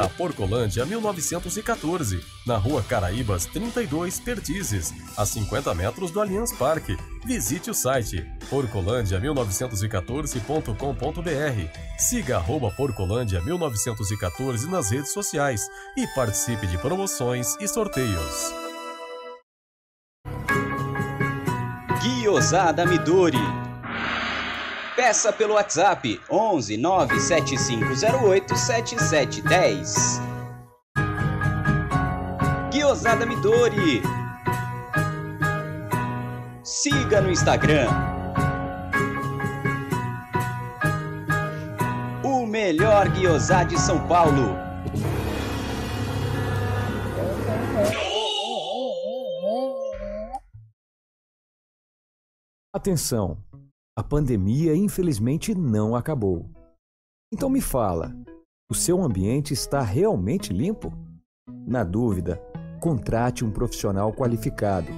Visitar Porcolândia 1914, na rua Caraíbas 32, Pertizes, a 50 metros do Allianz Parque. Visite o site porcolândia1914.com.br. Siga arroba Porcolândia 1914 nas redes sociais e participe de promoções e sorteios. Guiosada Midori. Peça pelo WhatsApp 11 97508 7710. Guiosada Midori. Siga no Instagram. O melhor guiosá de São Paulo. Atenção! A pandemia infelizmente não acabou. Então me fala, o seu ambiente está realmente limpo? Na dúvida, contrate um profissional qualificado.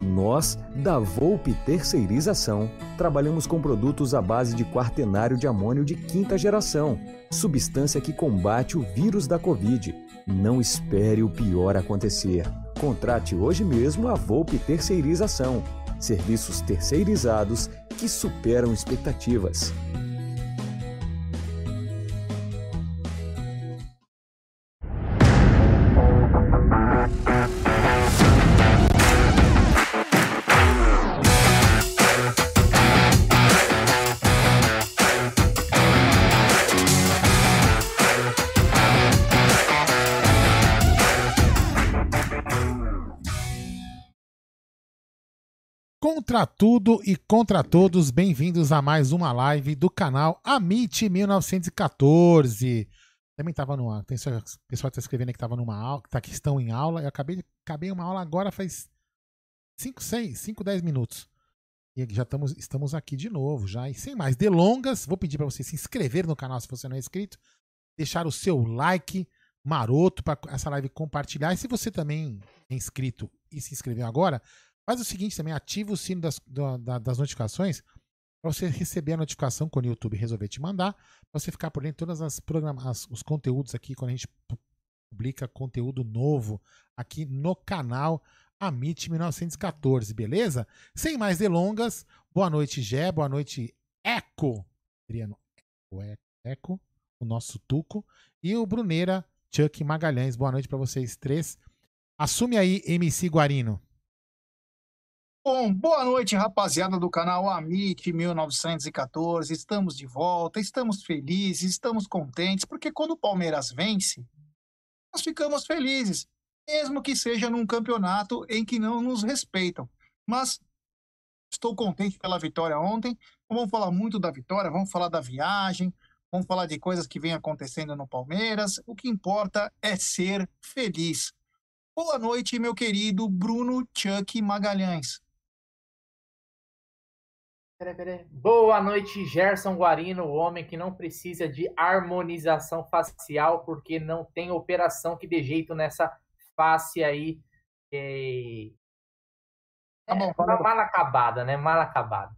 Nós, da Volpe Terceirização, trabalhamos com produtos à base de quaternário de amônio de quinta geração, substância que combate o vírus da Covid. Não espere o pior acontecer. Contrate hoje mesmo a Volpe Terceirização. Serviços terceirizados que superam expectativas. Contra tudo e contra todos, bem-vindos a mais uma live do canal Amit 1914. Também estava no tem o pessoal está escrevendo que estava numa aula, tá, que estão em aula. Eu acabei, acabei uma aula agora faz 5, 6, 5, 10 minutos. E já estamos, estamos aqui de novo, já. E sem mais delongas, vou pedir para você se inscrever no canal se você não é inscrito, deixar o seu like maroto para essa live compartilhar. E se você também é inscrito e se inscreveu agora, Faz o seguinte também, ativa o sino das, das notificações para você receber a notificação quando o YouTube resolver te mandar, para você ficar por dentro de todos as programas, os conteúdos aqui, quando a gente publica conteúdo novo aqui no canal Amit 1914, beleza? Sem mais delongas, boa noite, Gé, boa noite, Eco, Adriano, Eco, o nosso Tuco, e o Bruneira, Chuck Magalhães, boa noite para vocês três. Assume aí, MC Guarino. Bom, boa noite, rapaziada do canal Amit 1914. Estamos de volta, estamos felizes, estamos contentes, porque quando o Palmeiras vence, nós ficamos felizes, mesmo que seja num campeonato em que não nos respeitam. Mas estou contente pela vitória ontem. Vamos falar muito da vitória, vamos falar da viagem, vamos falar de coisas que vem acontecendo no Palmeiras. O que importa é ser feliz. Boa noite, meu querido Bruno Chuck Magalhães. Peraí, peraí. Boa noite, Gerson Guarino, o homem que não precisa de harmonização facial, porque não tem operação que dê jeito nessa face aí. É, tá bom, é, mal acabada, né? Mal acabada.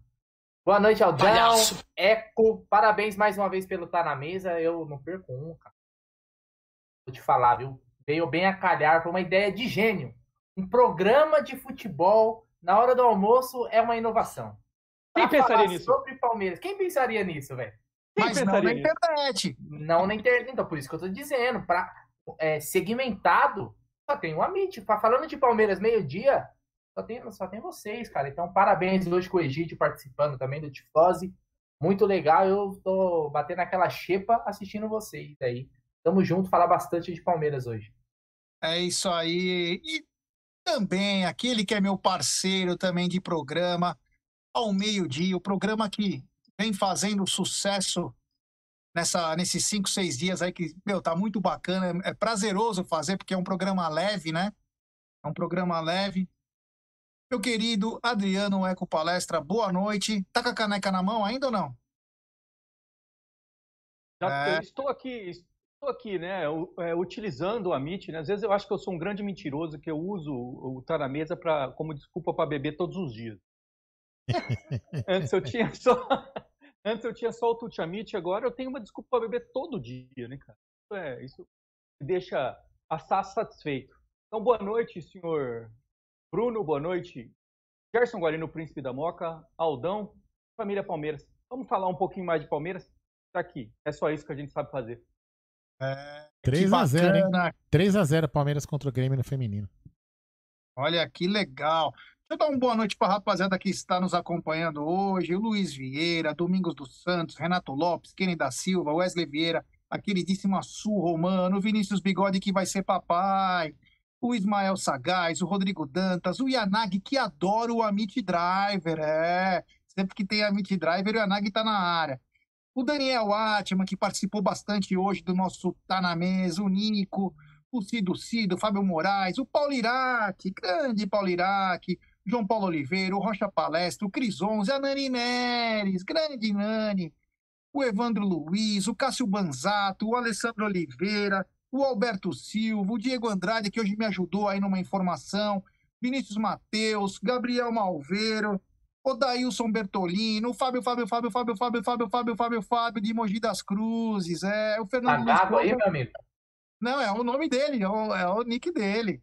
Boa noite, Aldão. Palhaço. Eco, parabéns mais uma vez pelo Tá na Mesa. Eu não perco um, cara. Vou te falar, viu? Veio bem a calhar, foi uma ideia de gênio. Um programa de futebol na hora do almoço é uma inovação. Quem pensaria nisso? Sobre Palmeiras. Quem pensaria nisso, velho? Mas não na internet. Não na internet. Então, por isso que eu tô dizendo. Pra, é, segmentado, só tem o Amit. Falando de Palmeiras meio-dia, só tem, só tem vocês, cara. Então, parabéns hoje com o Egídio participando também do Tifose. Muito legal. Eu tô batendo aquela xepa assistindo vocês aí. Tamo junto, falar bastante de Palmeiras hoje. É isso aí. E também aquele que é meu parceiro também de programa, ao meio-dia, o programa que vem fazendo sucesso nessa, nesses cinco, seis dias aí, que, meu, tá muito bacana, é, é prazeroso fazer, porque é um programa leve, né? É um programa leve. Meu querido Adriano Eco Palestra, boa noite. Tá com a caneca na mão ainda ou não? Já, é... Estou aqui, estou aqui, né, é, utilizando o Amit, né? Às vezes eu acho que eu sou um grande mentiroso que eu uso o Tá na Mesa pra, como desculpa para beber todos os dias. Antes eu tinha só. Antes eu tinha só o Tuchamite, agora eu tenho uma desculpa para beber todo dia, né, cara? é, isso deixa a SAS satisfeito. Então, boa noite, senhor Bruno, boa noite, Gerson Guarino, Príncipe da Moca, Aldão, família Palmeiras. Vamos falar um pouquinho mais de Palmeiras? Tá aqui, é só isso que a gente sabe fazer. É, 3 a 0 hein? 3 a 0 Palmeiras contra o Grêmio no feminino. Olha que legal. Deixa eu dar uma boa noite para a rapaziada que está nos acompanhando hoje. Luiz Vieira, Domingos dos Santos, Renato Lopes, Kenny da Silva, Wesley Vieira, a queridíssima Assu Romano, Vinícius Bigode que vai ser papai, o Ismael Sagaz, o Rodrigo Dantas, o Yanagi que adora o Amit Driver, é. Sempre que tem Amit Driver, o Yanagi tá na área. O Daniel Atman, que participou bastante hoje do nosso Tá na Mesa, o Nico, o Cido Cido, Fábio Moraes, o Paulo Iraque, grande Paulo Iraque, João Paulo Oliveira, o Rocha Palestra, o Cris Onze, a Nani Neres, grande Nani, o Evandro Luiz, o Cássio Banzato, o Alessandro Oliveira, o Alberto Silva, o Diego Andrade, que hoje me ajudou aí numa informação, Vinícius Mateus, Gabriel Malveiro, o Daílson Bertolino, o Fábio, Fábio, Fábio, Fábio, Fábio, Fábio, Fábio, Fábio, Fábio, de Mogi das Cruzes, é, o Fernando Tá aí, meu amigo? Não, é o nome dele, é o, é o nick dele.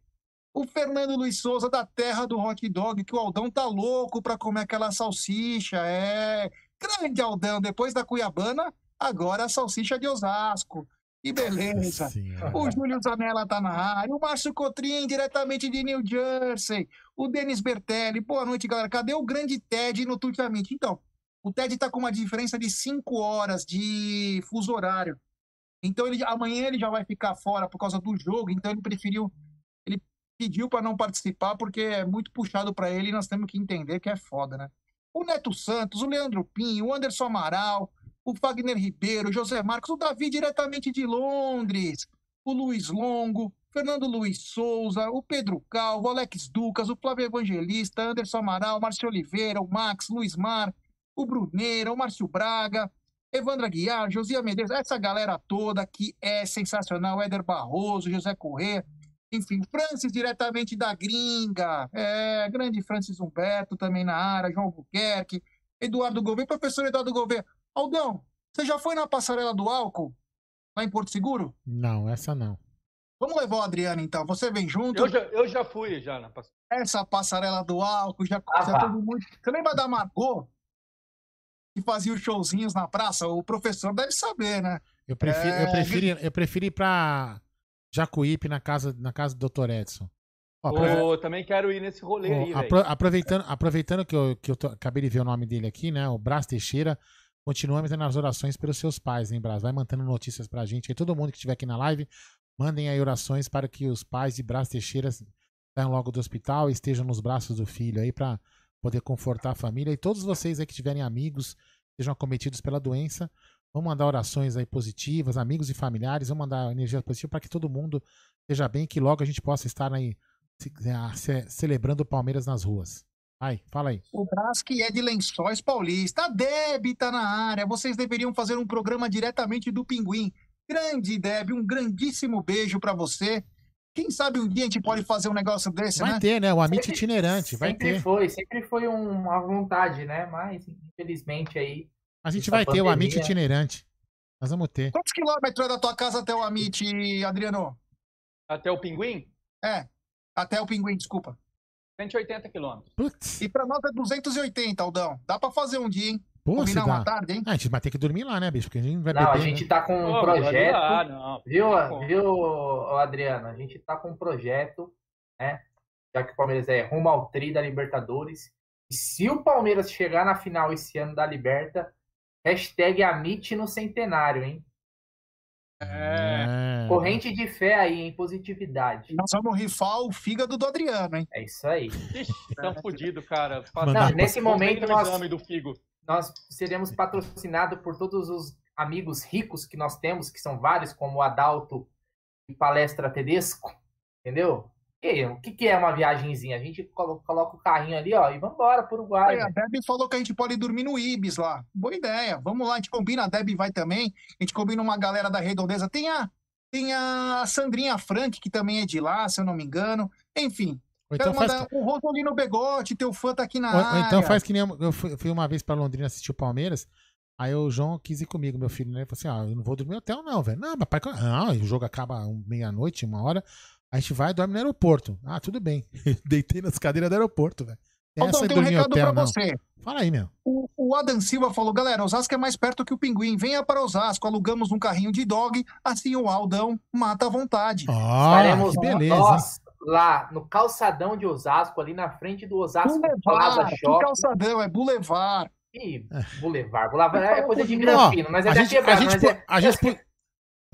O Fernando Luiz Souza, da terra do hot dog, que o Aldão tá louco pra comer aquela salsicha, é... Grande Aldão, depois da Cuiabana, agora a salsicha de Osasco. Que beleza. Nossa senhora. O Júlio Zanella tá na área. O Márcio Cotrim, diretamente de New Jersey. O Denis Bertelli. Boa noite, galera. Cadê o grande Ted no Tutamite? Então, o Ted tá com uma diferença de 5 horas de fuso horário. Então, ele, amanhã ele já vai ficar fora por causa do jogo. Então, ele preferiu. Ele pediu para não participar porque é muito puxado para ele e nós temos que entender que é foda, né? O Neto Santos, o Leandro Pinho, o Anderson Amaral, o Fagner Ribeiro, o José Marcos, o Davi diretamente de Londres, o Luiz Longo, Fernando Luiz Souza, o Pedro Calvo, o Alex Ducas, o Flávio Evangelista, Anderson Amaral, Márcio Oliveira, o Max, Luiz Mar, o Bruneira, o Márcio Braga, Evandra Guiar, Josia Medeiros, essa galera toda que é sensacional, Éder Barroso, José Corrêa, enfim, Francis diretamente da gringa, é, grande Francis Humberto também na área, João Buquerque, Eduardo Gouveia, professor Eduardo Gouveia. Aldão, você já foi na passarela do álcool, lá em Porto Seguro? Não, essa não. Vamos levar o Adriano então, você vem junto, Eu já, eu já fui já na essa passarela do álcool, já, Ah, já teve muito... Você lembra da Margot? Que fazia os showzinhos na praça? O professor deve saber, né? Eu prefiro, É, eu prefiro, ir- eu prefiro ir pra Jacuípe na casa, na casa do Dr. Edson. Ó, aprove- Ô, também quero ir nesse rolê ó, aí, apro- aproveitando, aproveitando que eu, que eu tô- acabei de ver o nome dele aqui, né? O Brás Teixeira. Continua mantendo as orações pelos seus pais, hein, Brás? Vai mantendo notícias pra gente. E todo mundo que estiver aqui na live, mandem aí orações para que os pais de Brás Teixeira saiam logo do hospital e estejam nos braços do filho aí pra poder confortar a família. E todos vocês aí que tiverem amigos, sejam acometidos pela doença, vão mandar orações aí positivas, amigos e familiares, vão mandar energia positiva para que todo mundo esteja bem, que logo a gente possa estar aí se- ce- celebrando o Palmeiras nas ruas. Ai, fala aí. O Brás que é de Lençóis Paulista. A Deb tá na área. Vocês deveriam fazer um programa diretamente do Pinguim. Grande Deb, um grandíssimo beijo pra você. Quem sabe um dia a gente pode fazer um negócio desse, Vai né? ter, né? O Amit Sempre- itinerante, vai sempre ter. foi, sempre foi um- uma vontade, né? Mas, infelizmente, aí. A gente essa vai ter o Amit pandemia- itinerante. Nós vamos ter. Quantos quilômetros é da tua casa até o Amit, Adriano? Até o Pinguim, É, até o Pinguim, desculpa. 180 quilômetros. Putz, E pra nós é 280, Aldão. Dá pra fazer um dia, hein? pô, se Combinar uma tarde, hein? Ah, a gente vai ter que dormir lá, né, bicho? Porque a gente vai Não, a beber. gente né? tá com um Ô, projeto. Ah, não. Viu, Não viu, Adriano? A gente tá com um projeto, né? Já que o Palmeiras é rumo ao tri da Libertadores. E se o Palmeiras chegar na final esse ano da Liberta, hashtag Amit no centenário, hein? É. Corrente de fé aí, hein? Positividade. Nós vamos rifar o fígado do Adriano, hein? É isso aí. Ixi, tão fudido, cara. Não, nesse momento no nós- exame do figo. Nós seremos patrocinados por todos os amigos ricos que nós temos, que são vários, como o Adalto e Palestra Tedesco, entendeu? E, o que, que é uma viagenzinha? A gente colo- coloca o carrinho ali, ó, e vambora pro Uruguai. Aí, a velho. Deb falou que a gente pode dormir no Ibis lá. Boa ideia. Vamos lá, a gente combina. A Deb vai também. A gente combina uma galera da Redondeza. Tem a, tem a Sandrinha Frank, que também é de lá, se eu não me engano. Enfim. Ou então faz, mandar o Rosolino Begote, teu fã tá aqui na ou- ou área. então faz que nem eu- eu fui, uma vez pra Londrina assistir o Palmeiras. Aí o João quis ir comigo, meu filho, né? Ele falou assim: ó, eu não vou dormir no hotel, não, velho. Não, papai, não, o jogo acaba meia-noite, uma hora. A gente vai e dorme no aeroporto. Ah, tudo bem. Deitei nas cadeiras do aeroporto, velho. Aldão, tem um recado hotel, pra não. você. Fala aí, meu. O, o, Adam Silva falou, galera, Osasco é mais perto que o Pinguim. Venha para Osasco, alugamos um carrinho de dog, assim o Aldão mata à vontade. Ah, Estaremos beleza. Nós, lá no calçadão de Osasco, ali na frente do Osasco Boulevard. Que calçadão, é Boulevard. Ih, Boulevard. Boulevard é coisa de granfino, mas é da quebrada. A gente, a gente, é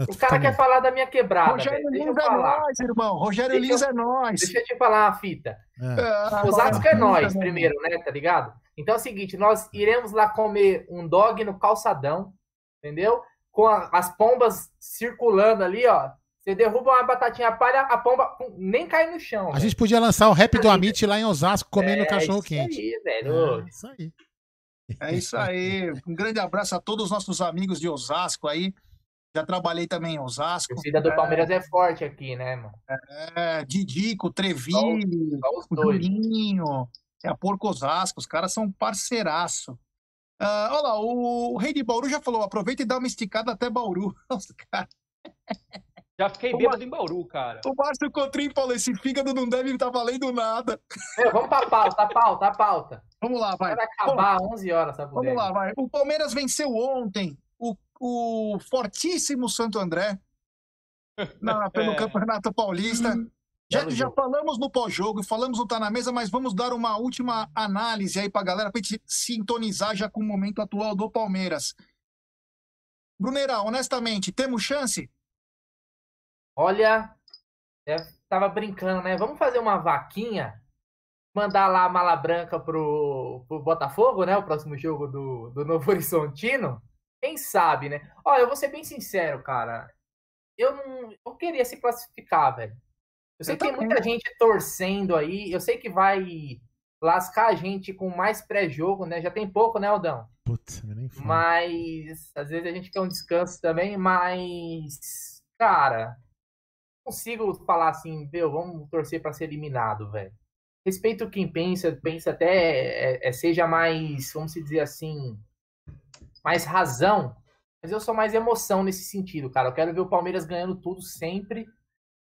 o cara quer falar da minha quebrada. Rogério Lins é nós, irmão. Rogério deixa Lins eu, é nós. Deixa eu te falar uma fita. É. Osasco é nós, primeiro, né? Tá ligado? Então é o seguinte: nós iremos lá comer um dog no calçadão, entendeu? Com a, as pombas circulando ali, ó. Você derruba uma batatinha palha, a pomba nem cai no chão. A velho. gente podia lançar o rap do Amit lá em Osasco comendo é, cachorro quente. Isso aí, velho. É, isso aí. É isso aí. Um grande abraço a todos os nossos amigos de Osasco aí. Já trabalhei também em Osasco. A torcida do é. Palmeiras é forte aqui, né, mano? É, Didico, Trevinho, o Juninho, é a Porco Osasco, os caras são parceiraço. Uh, olha lá, o, o Rei de Bauru já falou, aproveita e dá uma esticada até Bauru. Nossa, cara. Já fiquei bêbado em Bauru, cara. O Márcio Cotrim falou, esse fígado não deve estar valendo nada. É, vamos pra pauta, pauta, pauta. Vamos lá, vai. Vai acabar às 11 horas, sabe? Vamos lá, vai. O Palmeiras venceu ontem o fortíssimo Santo André na, pelo é. Campeonato Paulista. Hum. Já, já falamos no pós-jogo, falamos no Tá na Mesa, mas vamos dar uma última análise aí pra galera, pra gente sintonizar já com o momento atual do Palmeiras. Brunera, honestamente, temos chance? Olha, eu tava brincando, né? Vamos fazer uma vaquinha, mandar lá a mala branca pro, pro Botafogo, né? O próximo jogo do, do Novo Horizontino. Quem sabe, né? Olha, eu vou ser bem sincero, cara. Eu não eu queria se classificar, velho. Eu sei eu que tem muita gente torcendo aí. Eu sei que vai lascar a gente com mais pré-jogo, né? Já tem pouco, né, Aldão? Putz, nem falo. Mas às vezes a gente quer um descanso também, mas cara, consigo falar assim, meu, vamos torcer para ser eliminado, velho. Respeito quem pensa, pensa até é, é, seja mais, vamos dizer assim, mais razão, mas eu sou mais emoção nesse sentido, cara. Eu quero ver o Palmeiras ganhando tudo sempre.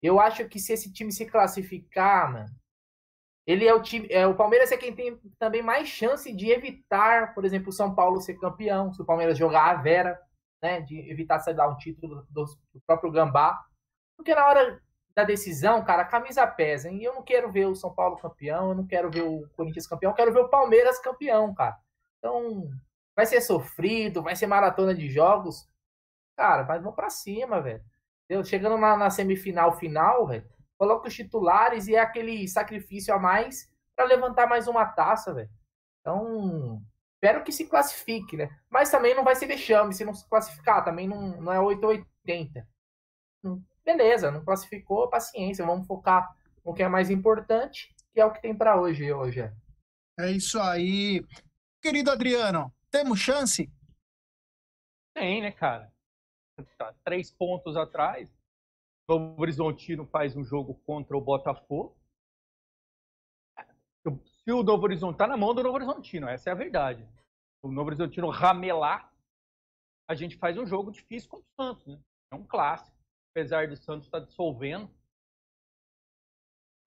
Eu acho que se esse time se classificar, mano, ele é o time. É, o Palmeiras é quem tem também mais chance de evitar, por exemplo, o São Paulo ser campeão, se o Palmeiras jogar a Vera, né? De evitar sair dar um título do, do próprio Gambá. Porque na hora da decisão, cara, a camisa pesa. E eu não quero ver o São Paulo campeão, eu não quero ver o Corinthians campeão, eu quero ver o Palmeiras campeão, cara. Então, Vai ser sofrido, vai ser maratona de jogos. Cara, mas vamos pra cima, velho. Chegando na, na, semifinal final, velho, coloca os titulares e é aquele sacrifício a mais para levantar mais uma taça, velho. Então, espero que se classifique, né? Mas também não vai ser vexame se não se classificar, também não, não é 880. Hum, beleza, não classificou, paciência, vamos focar no que é mais importante, que é o que tem para hoje, hoje. É isso aí. Querido Adriano, temos chance? Tem, né, cara? Tá três pontos atrás. O Novo Horizontino faz um jogo contra o Botafogo. Se o Novo Horizonte tá na mão do Novo Horizontino, essa é a verdade. O Novo Horizontino ramelar, a gente faz um jogo difícil contra o Santos, né? É um clássico. Apesar do Santos estar tá dissolvendo,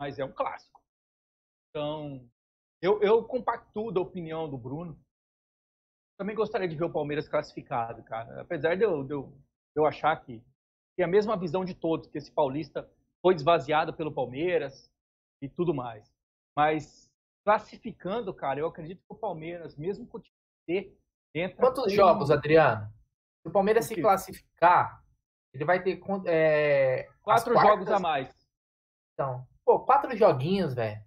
mas é um clássico. Então, eu, eu compactuo da opinião do Bruno também gostaria de ver o Palmeiras classificado, cara. Apesar de eu, de eu, de eu achar que tem a mesma visão de todos, que esse paulista foi esvaziado pelo Palmeiras e tudo mais. Mas classificando, cara, eu acredito que o Palmeiras, mesmo com o time D, entra. Quantos jogos, Adriano? Se o Palmeiras o se classificar, ele vai ter é, quatro jogos a mais. Então, pô, quatro joguinhos, velho.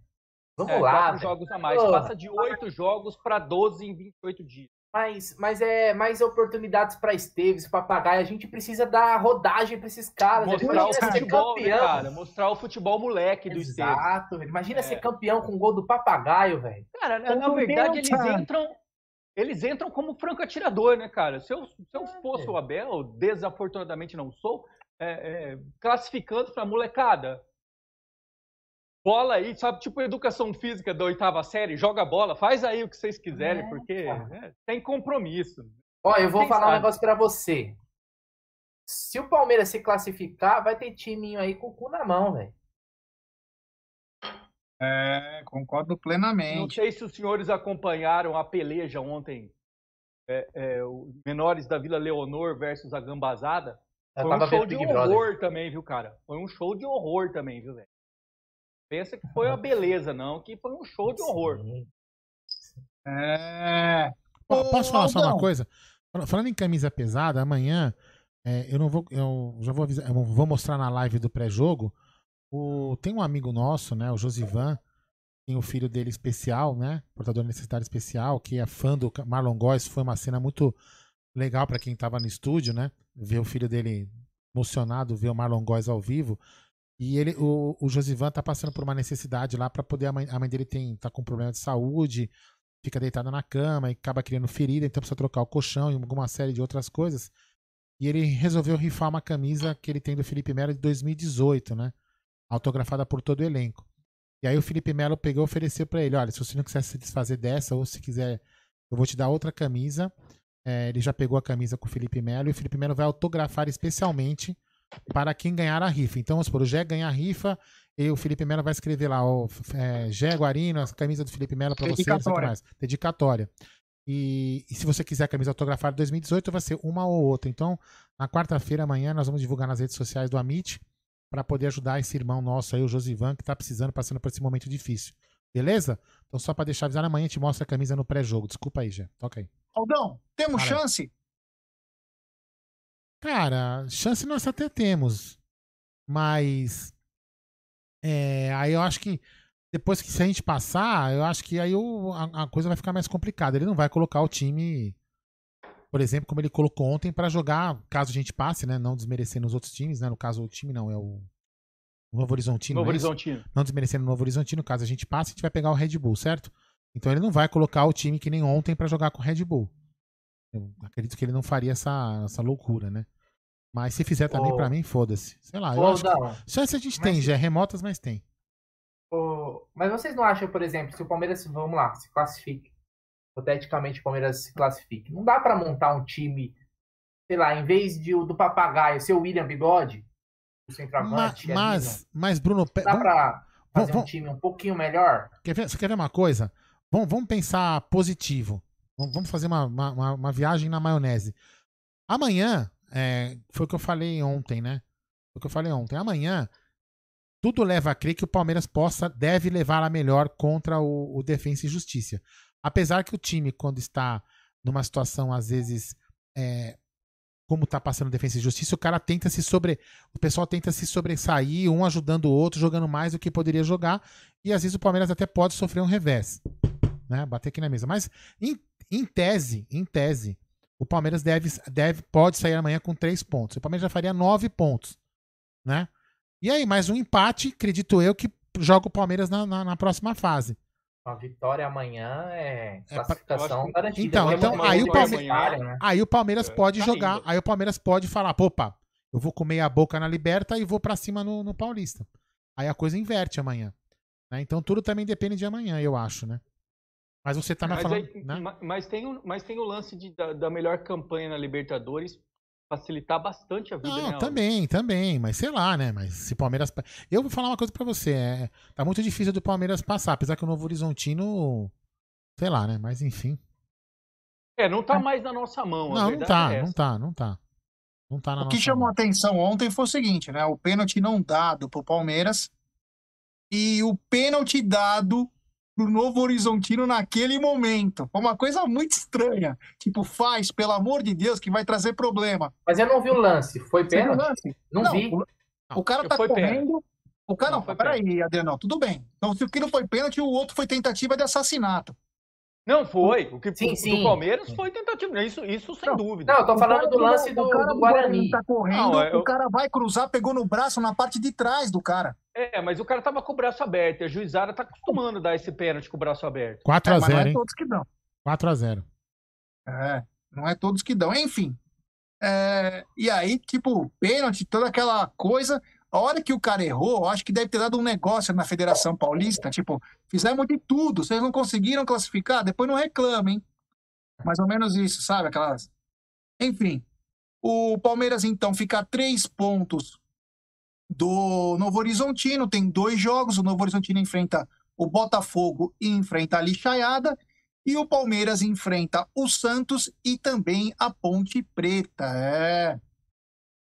Vamos é, lá. Quatro véio. jogos a mais. Pô. Passa de oito jogos para 12 em 28 dias. Mas, mas é mais oportunidades para Esteves, papagaio. A gente precisa dar rodagem para esses caras. Mostrar o futebol, né, cara? Mostrar o futebol moleque do Esteves. Exato. Imagina é. ser campeão com gol do papagaio, velho. Cara, na, na verdade, eles entram. Eles entram como franco atirador, né, cara? Se eu, se eu fosse o Abel, desafortunadamente não sou, é, é, classificando para molecada bola aí, sabe? Tipo educação física da oitava série, joga bola, faz aí o que vocês quiserem, é, porque né, tem compromisso. Ó, eu vou Quem falar um sabe? negócio pra você. Se o Palmeiras se classificar, vai ter timinho aí com o cu na mão, velho. É, concordo Não plenamente. sei se os senhores acompanharam a peleja ontem, é, é, os menores da Vila Leonor versus a Gambazada. Eu Foi um show de Brother. horror também, viu, cara? Foi um show de horror também, viu, velho? Pensa que foi uma beleza, não, que foi um show de horror. Sim. É. Posso falar só uma coisa? Fal- Falando em camisa pesada, amanhã é, eu não vou. Eu já vou avisar, eu vou mostrar na live do pré-jogo. O, tem um amigo nosso, né? O Josivan, tem o filho dele especial, né? Portador de necessidade especial, que é fã do Marlon Góes. Foi uma cena muito legal pra quem tava no estúdio, né? Ver o filho dele emocionado, ver o Marlon Góes ao vivo. E ele, o, o Josivan tá passando por uma necessidade lá pra poder. A mãe, a mãe dele tem, tá com problema de saúde, fica deitada na cama e acaba criando ferida, então precisa trocar o colchão e alguma série de outras coisas. E ele resolveu rifar uma camisa que ele tem do Felipe Melo de 2018, né? Autografada por todo o elenco. E aí o Felipe Melo pegou e ofereceu pra ele: olha, se você não quiser se desfazer dessa, ou se quiser, eu vou te dar outra camisa. É, ele já pegou a camisa com o Felipe Melo e o Felipe Melo vai autografar especialmente para quem ganhar a rifa. Então, vamos supor, o Gé ganhar a rifa e o Felipe Melo vai escrever lá, ó, é, Gé Guarino, a camisa do Felipe Melo para você, não sei o que Dedicatória. mais. Dedicatória. E, e se você quiser a camisa autografada de 2018, vai ser uma ou outra. Então, na quarta-feira, amanhã, nós vamos divulgar nas redes sociais do Amit para poder ajudar esse irmão nosso aí, o Josivan, que tá precisando, passando por esse momento difícil. Beleza? Então, só para deixar avisado, amanhã a gente mostra a camisa no pré-jogo. Desculpa aí, Gé. Toca aí. Aldão, temos aí. chance? Cara, chance nós até temos. Mas. É, aí eu acho que depois que se a gente passar, eu acho que aí o- a, a coisa vai ficar mais complicada. Ele não vai colocar o time, por exemplo, como ele colocou ontem, pra jogar, caso a gente passe, né? Não desmerecendo os outros times, né? No caso, o time não, é o, Novo Horizontino. Novo é? Horizontino. não desmerecendo o Novo Horizontino, caso a gente passe, a gente vai pegar o Red Bull, certo? Então ele não vai colocar o time que nem ontem pra jogar com o Red Bull. Eu acredito que ele não faria essa, essa loucura, né? Mas se fizer também, Ô. pra mim, foda-se. Sei lá, eu acho que Aldão, chance a gente mas- tem, já é remotas, mas tem. ô, mas vocês não acham, por exemplo, se o Palmeiras, vamos lá, se classifique, hipoteticamente o Palmeiras se classifique, não dá pra montar um time, sei lá, em vez de, do papagaio ser o William Bigode, o centroavante, ali, mas, mas, Bruno, pe- não dá vamos- pra fazer um vamos- time um pouquinho melhor? quer ver, você quer ver uma coisa? Vamos, vamos pensar positivo. Vamos, fazer uma, uma, uma- viagem na maionese. Amanhã, é, foi o que eu falei ontem, né? Foi o que eu falei ontem. Amanhã, tudo leva a crer que o Palmeiras possa, deve levar a melhor contra o, o Defensa e Justiça. Apesar que o time, quando está numa situação, às vezes, é, como tá passando Defensa e Justiça, o cara tenta se sobre. O pessoal tenta se sobressair, um ajudando o outro, jogando mais do que poderia jogar. E às vezes o Palmeiras até pode sofrer um revés. Né? Bater aqui na mesa. Mas, em, em tese, em tese, o Palmeiras deve, deve, pode sair amanhã com três pontos. O Palmeiras já faria nove pontos. Né? E aí, mais um empate, acredito eu, que joga o Palmeiras na, na, na próxima fase. Uma vitória amanhã é É, classificação que- garantida. Então, É então, muito aí o universitário, né? Aí o Palmeiras É, pode tá jogar, indo. aí o Palmeiras pode falar, pô, opa, eu vou comer a boca na Liberta e vou pra cima no, no Paulista. Aí a coisa inverte amanhã. né? Então tudo também depende de amanhã, eu acho, né? Mas você tá me Mas, falando, aí- né? ma- mas tem, o- mas tem o lance de- da, da melhor campanha na Libertadores facilitar bastante a vida, né? Não, Aldo? também, também, mas sei lá, né? Mas se o Palmeiras. pa- Eu vou falar uma coisa pra você. É... Tá muito difícil do Palmeiras passar, apesar que o Novo Horizontino. Sei lá, né? Mas enfim. É, não tá mais na nossa mão. a Não, não tá, é não tá, não tá. Não tá na O que nossa chamou a mão. atenção ontem foi o seguinte, né? O pênalti não dado pro Palmeiras e o pênalti dado pro Novo Horizontino naquele momento. Foi uma coisa muito estranha. Tipo, faz, pelo amor de Deus, que vai trazer problema. Mas eu não vi o lance. Foi pênalti? lance? Não, vi. O, o cara tá Foi correndo. O cara Não, não, foi peraí, Adriano, tudo bem. Então, se o que não foi pênalti, o outro foi tentativa de assassinato. Não, foi. O que Sim, o- sim. do Palmeiras foi tentativa. Isso, isso sem Não, dúvida. Não, eu tô falando do lance do, cara do Guarani. tá correndo, Não, é, eu- o cara vai cruzar, pegou no braço na parte de trás do cara. É, mas o cara tava com o braço aberto. E a juizada tá acostumando a dar esse pênalti com o braço aberto. É, mas não 4x0, é hein? todos que dão. 4x0. É, não é todos que dão. Enfim. É, e aí, tipo, pênalti, toda aquela coisa. A hora que o cara errou, acho que deve ter dado um negócio na Federação Paulista. Tipo, fizemos de tudo, vocês não conseguiram classificar, depois não reclamem. Mais ou menos isso, sabe? Aquelas Enfim, o Palmeiras então fica a três pontos do Novo Horizontino, tem dois jogos, o Novo Horizontino enfrenta o Botafogo e enfrenta a Lixaiada, e o Palmeiras enfrenta o Santos e também a Ponte Preta. É.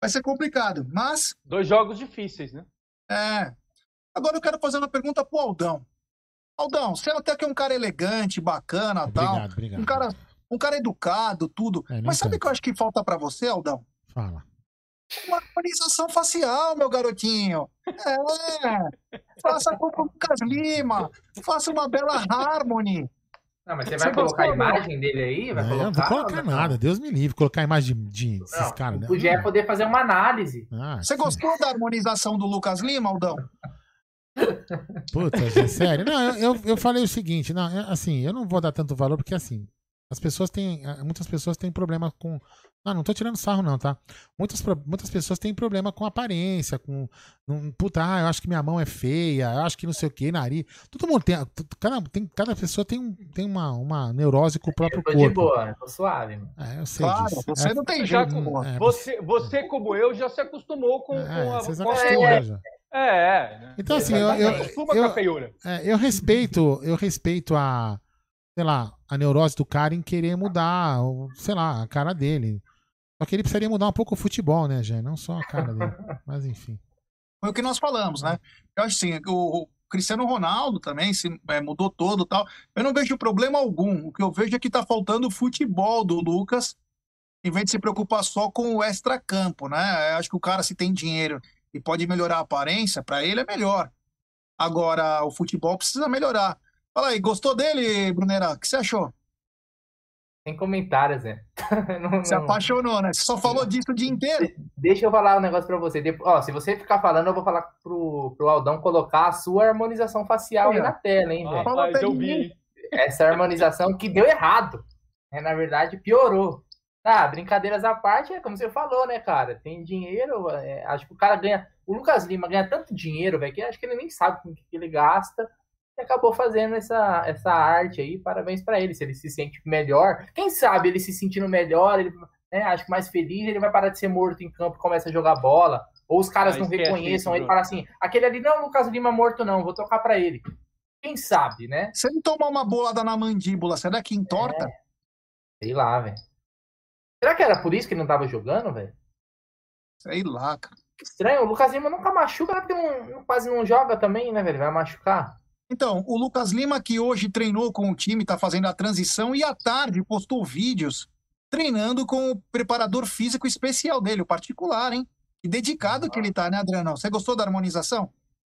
Vai ser complicado, mas. Dois jogos difíceis, né? É. Agora eu quero fazer uma pergunta pro Aldão. Aldão, você até que é um cara elegante, bacana Obrigado, tal. obrigado. Um cara, um cara educado, tudo. É, mas sabe o que eu acho que falta pra você, Aldão? Fala. Uma harmonização facial, meu garotinho. É. Faça como o Lucas Lima. Faça uma bela harmony. Não, mas você Você vai colocar a né? imagem dele aí? Vai É, eu colocar? não vou colocar Não, nada, Deus me livre. Colocar a imagem de, de esses Não, caras. né? podia é poder fazer uma análise. Ah, Você gostou da harmonização do Lucas Lima, Aldão? Puta, gente, sério. Não, eu, eu, eu falei o seguinte, não, é, assim, eu não vou dar tanto valor, porque assim, as pessoas têm. Muitas pessoas têm problema com. Não, não tô tirando sarro, não, tá? Muitas, muitas pessoas têm problema com aparência, com. um, puta, ah, eu acho que minha mão é feia, eu acho que não sei o que, nariz. Todo mundo tem. Cada, tem, cada pessoa tem, um- tem uma, uma neurose com o próprio Eu tô de corpo. boa, eu tô suave. mano. É, eu sei Claro, disso. você É, não tem Já jeito, com- pô. é, Você, você, como eu, já se acostumou com, é, com a. vocês acostumam já. É, é. Então, assim, eu, eu, Acostuma eu- com a feiura. É, eu respeito, eu respeito a, sei lá, a neurose do cara em querer mudar, sei lá, a cara dele. Só que ele precisaria mudar um pouco o futebol, né, Jé? Não só a cara dele. Mas enfim. Foi o que nós falamos, né? Eu acho assim, o, o Cristiano Ronaldo também se é, mudou todo e tal. Eu não vejo problema algum. O que eu vejo é que tá faltando o futebol do Lucas, em vez de se preocupar só com o extra-campo, né? Eu acho que o cara, se tem dinheiro e pode melhorar a aparência, para ele é melhor. Agora, o futebol precisa melhorar. Fala aí, gostou dele, Brunera? O que você achou? Sem comentários, né? Não- Se não- apaixonou, né? Você só falou disso o dia inteiro. Deixa eu falar um negócio pra você. Depo- Ó, se você ficar falando, eu vou falar pro, pro Aldão colocar a sua harmonização facial aí na tela, hein, velho? Rapaz, eu vi. Essa harmonização que deu errado. né? Na verdade, piorou. Ah, brincadeiras à parte, é como você falou, né, cara? Tem dinheiro, é, acho que o cara ganha. O Lucas Lima ganha tanto dinheiro, velho, que acho que ele nem sabe com o que ele gasta. E acabou fazendo essa, essa arte aí. Parabéns pra ele. Se ele se sente melhor, quem sabe ele se sentindo melhor, ele, né, acho que mais feliz, ele vai parar de ser morto em campo e começa a jogar bola. Ou os caras Ah, não reconheçam ele e falam assim: aquele ali não é o Lucas Lima morto, não, vou tocar pra ele. Quem sabe, né? Se ele tomar uma bolada na mandíbula, será que entorta? Sei lá, velho. Será que era por isso que ele não tava jogando, velho? Sei lá, cara. Estranho, o Lucas Lima nunca machuca, né? porque não- quase não joga também, né, velho? Vai machucar. Então, o Lucas Lima, que hoje treinou com o time, está fazendo a transição e à tarde postou vídeos treinando com o preparador físico especial dele, o particular, hein? E dedicado que ele tá, né, Adriano? Você gostou da harmonização?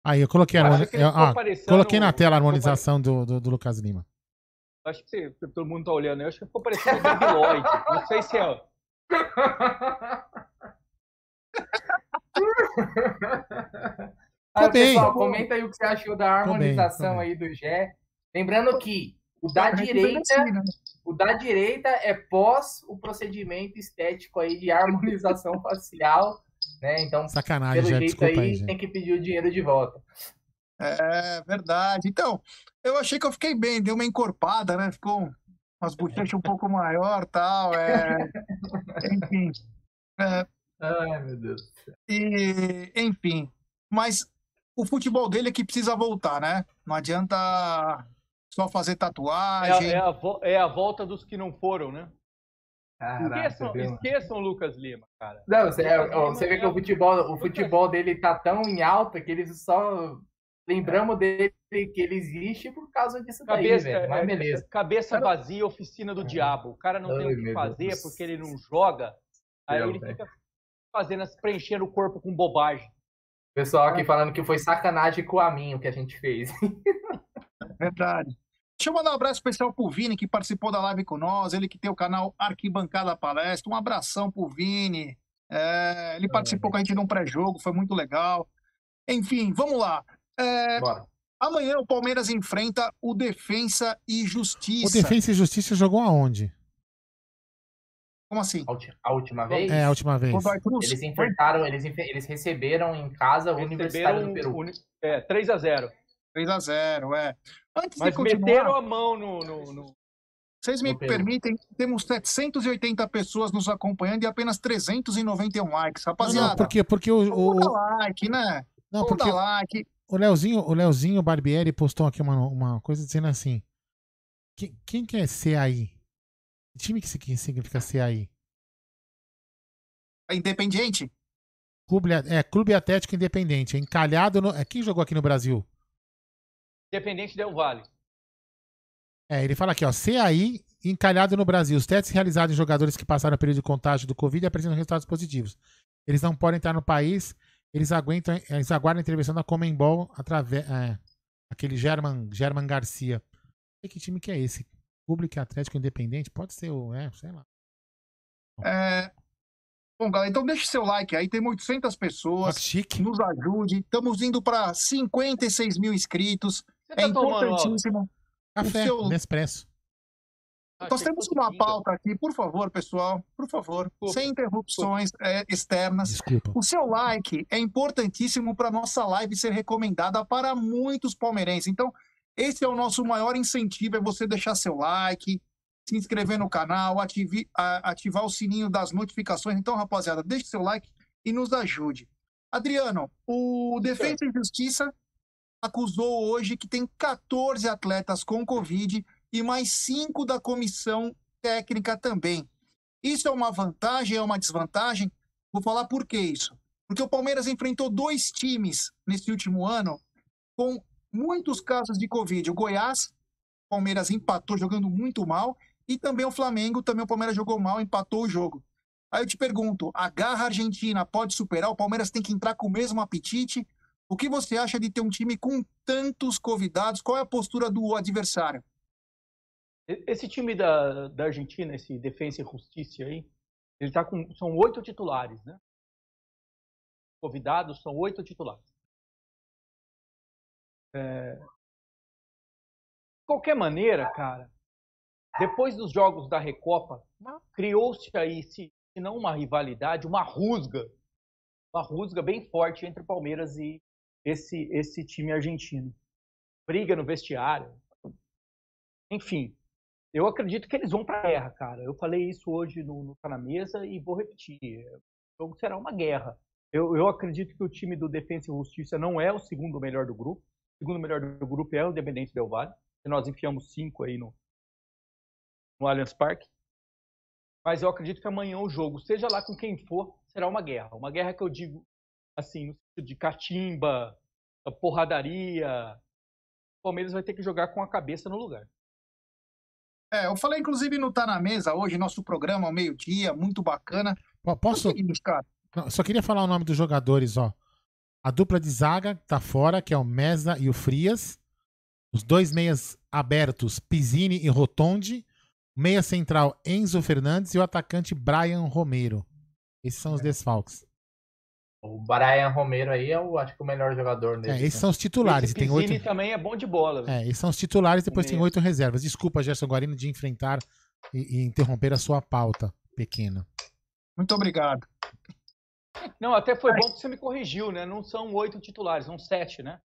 Aí, eu coloquei, a Eu ah, coloquei na tela a harmonização do, do, do Lucas Lima. Acho que você- todo mundo tá olhando. Eu acho que ficou parecendo o Baby Lloyd. Não sei se é. Ah, bem. pessoal, comenta aí o que você achou da harmonização bem. aí do Gé. Lembrando que o da direita, né? o da direita é pós o procedimento estético aí de harmonização facial, né? Então, Sacanagem, pelo já, jeito desculpa aí, aí, gente. tem que pedir o dinheiro de volta. É verdade. Então, eu achei que eu fiquei bem, deu uma encorpada, né? Ficou umas bochechas um pouco maior tal. É... Enfim. É, Ai, meu Deus. E, enfim. Mas o futebol dele é que precisa voltar, né? Não adianta só fazer É, tatuagem. a- é a, é a volta dos que não foram, né? Caraca, Esqueçam, esqueçam o Lucas Lima, cara. Não, você, é, você vê que é- o futebol, o futebol dele tá tão em alta que eles só lembramos dele que ele existe por causa disso daí, Cabeça, velho. Mas é, beleza. cabeça vazia, oficina do diabo. O cara não Ai, tem o que fazer Deus. porque ele não joga. Aí Meu, ele velho. fica fazendo, preenchendo o corpo com bobagem. Pessoal aqui falando que foi sacanagem com a mim o que a gente fez. Verdade. Deixa eu mandar um abraço especial pro Vini, que participou da live com nós. Ele que tem o canal Arquibancada Palestra. Um abração pro Vini. É, ele participou com a gente num pré-jogo, foi muito legal. Enfim, vamos lá. É, Bora. amanhã o Palmeiras enfrenta o Defensa e O Justiça. Defensa e Justiça jogou aonde? Como assim? A última vez, É, a última vez. Eles enfrentaram, eles, eles receberam em casa o Universitário do Peru. uni- é, 3 a 0 3x0, é. Antes Mas de continuar, meteram a mão no, no, no- Vocês me No Peru. permitem, temos 780 pessoas nos acompanhando e apenas 391 likes. Não, Rapaziada, não, porque, porque o, o, vamos dar o- like, né? não, porque dar like. o Leozinho, o Leozinho Barbieri postou aqui uma, uma coisa dizendo assim: quem, quem que é CAI? Time que significa CAI? É Independiente? Clube, é, Clube Atlético Independente. É encalhado no. É, quem jogou aqui no Brasil? Independente Del Vale. É, ele fala aqui, ó. CAI encalhado no Brasil. Os testes realizados em jogadores que passaram o período de contágio do Covid apresentam resultados positivos. Eles não podem entrar no país, eles aguentam, eles aguardam a intervenção da Comembol através. É, aquele German, German Garcia. Sei que time que é esse? Público Atlético Independente? Pode ser o. É, sei lá. É... Bom, galera, então deixe seu like aí. Tem 800 Ó, pessoas. que chique. Nos ajude. Estamos indo para 56 mil inscritos. Você É tá importantíssimo. Café, seu- Nespresso. Nós achei que temos uma pauta aqui, por favor, pessoal. Por favor, Desculpa. sem interrupções é, externas. Desculpa. O seu like é importantíssimo para nossa live ser recomendada para muitos palmeirenses. Então, esse é o nosso maior incentivo, é você deixar seu like, se inscrever no canal, ativar o sininho das notificações. Então, rapaziada, deixe seu like e nos ajude. Adriano, o Defesa e Justiça acusou hoje que tem 14 atletas com Covid e mais cinco da comissão técnica também. Isso é uma vantagem, é uma desvantagem? Vou falar por que isso. Porque o Palmeiras enfrentou dois times nesse último ano com muitos casos de Covid. O Goiás, o Palmeiras empatou jogando muito mal, e também o Flamengo, também o Palmeiras jogou mal, empatou o jogo. Aí eu te pergunto, a garra argentina pode superar? O Palmeiras tem que entrar com o mesmo apetite? O que você acha de ter um time com tantos convidados? Qual é a postura do adversário? Esse time da, da Argentina, esse Defensa e Justiça aí, ele tá com. São oito titulares, né? Convidados são oito titulares. É, De qualquer maneira, cara, depois dos jogos da Recopa, criou-se aí, se, não uma rivalidade, uma rusga. Uma rusga bem forte entre Palmeiras e esse, esse time argentino. Briga no vestiário. Enfim, eu acredito que eles vão para a guerra, cara. Eu falei isso hoje no, no Tá na Mesa e vou repetir. O jogo será uma guerra. Eu, eu acredito que o time do Defensa e Justiça não é o segundo melhor do grupo. O segundo melhor do grupo é o Independente Del Valle. E nós enfiamos cinco aí no, no Allianz Parque. Mas eu acredito que amanhã o jogo, seja lá com quem for, será uma guerra. Uma guerra que eu digo, assim, no sentido de catimba, porradaria. O Palmeiras vai ter que jogar com a cabeça no lugar. É, eu falei inclusive no Tá na Mesa hoje, nosso programa ao meio-dia, muito bacana. Po- Posso? Só queria falar o nome dos jogadores, ó. A dupla de zaga tá fora, que é o Mesa e o Frias. Os dois meias abertos, Pizzini e Rotondi. Meia central, Enzo Fernandes. E o atacante, Brian Romero. Esses são os desfalques. O Brian Romero aí é o, acho que o melhor jogador É, esses são os titulares. Esse E tem oito. Também é bom de bola. É, esses são os titulares, depois tem oito reservas. Desculpa, Gerson Guarino, de enfrentar e, e interromper a sua pauta pequena. muito obrigado. Não, até foi bom que você me corrigiu, né? Não são oito titulares, são sete, né?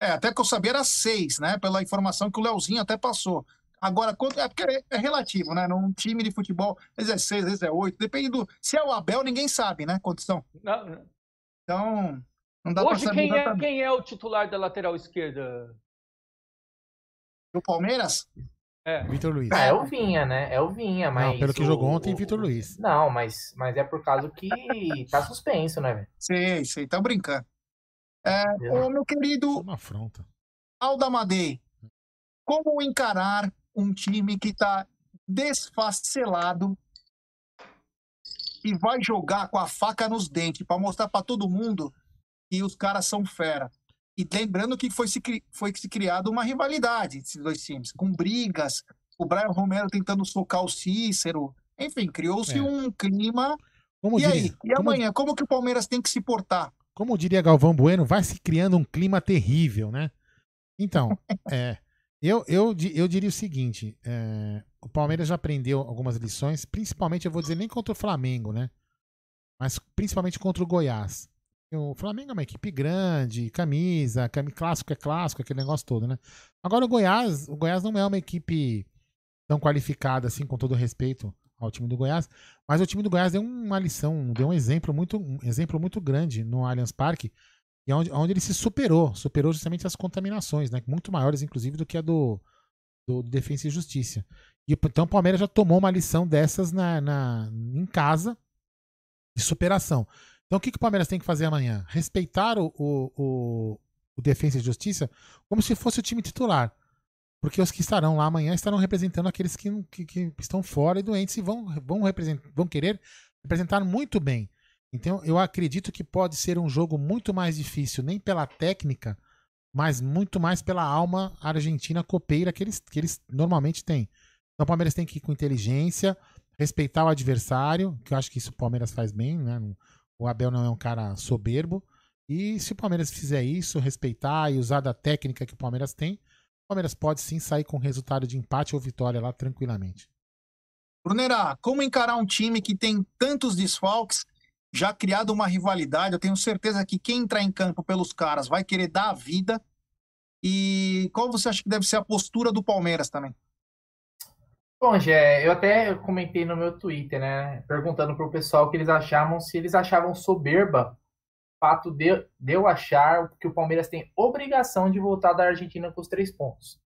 É, até que eu sabia era seis, né? Pela informação que o Leozinho até passou. Agora, quanto é porque é, relativo, né? Num time de futebol, às vezes é seis, às vezes é oito. Depende do. Se é o Abel, ninguém sabe, né? Quantos são. Não, não. Então, não dá pra Hoje, saber quem é, quem é o titular da lateral esquerda? Do Palmeiras? É. Vitor Luiz. Ah, é o Vinha, né? É o Vinha, mas. Não, pelo que o- jogou ontem, o- Vitor Luiz. Não, mas, mas é por causa que tá suspenso, né, velho? Sei, sei, tá brincando. É, ô, meu querido é uma afronta. Aldamadei, como encarar um time que está desfacelado e vai jogar com a faca nos dentes para mostrar para todo mundo que os caras são fera? E lembrando que foi se, foi se criada uma rivalidade esses dois times, com brigas, o Brian Romero tentando socar o Cícero, enfim, criou-se É. um clima. Como e diria, aí? E como- amanhã, como que o Palmeiras tem que se portar? como diria Galvão Bueno, vai se criando um clima terrível, né? Então, é, eu, eu, eu diria o seguinte: é, o Palmeiras já aprendeu algumas lições, principalmente, eu vou dizer, nem contra o Flamengo, né? Mas principalmente contra o Goiás. O Flamengo é uma equipe grande, camisa, cami- clássico é clássico, aquele negócio todo, né? Agora o Goiás, o Goiás não é uma equipe tão qualificada assim, com todo respeito ao time do Goiás, mas o time do Goiás deu uma lição, deu um exemplo muito, um exemplo muito grande no Allianz Parque, e onde, onde ele se superou, superou justamente as contaminações, né? Muito maiores, inclusive, do que a do, do Defensa e Justiça. E, então o Palmeiras já tomou uma lição dessas na, na, em casa de superação. Então o que, que o Palmeiras tem que fazer amanhã? Respeitar o, o, o, o Defensa e Justiça como se fosse o time titular. Porque os que estarão lá amanhã estarão representando aqueles que, que, que estão fora e doentes e vão, vão, vão querer representar muito bem. Então eu acredito que pode ser um jogo muito mais difícil, nem pela técnica, mas muito mais pela alma argentina copeira que eles, que eles normalmente têm. Então o Palmeiras tem que ir com inteligência, respeitar o adversário, que eu acho que isso o Palmeiras faz bem, né? O Abel não é um cara soberbo. E se o Palmeiras fizer isso, respeitar e usar da técnica que o Palmeiras tem, o Palmeiras pode sim sair com resultado de empate ou vitória lá tranquilamente. Brunerá, como encarar um time que tem tantos desfalques, já criado uma rivalidade? Eu tenho certeza que quem entrar em campo pelos caras vai querer dar a vida. E qual você acha que deve ser a postura do Palmeiras também? Bom, Gé, eu até comentei no meu Twitter, né? Perguntando pro pessoal o que eles achavam, se eles achavam soberba o fato de, de eu achar que o Palmeiras tem obrigação de voltar da Argentina com os três pontos.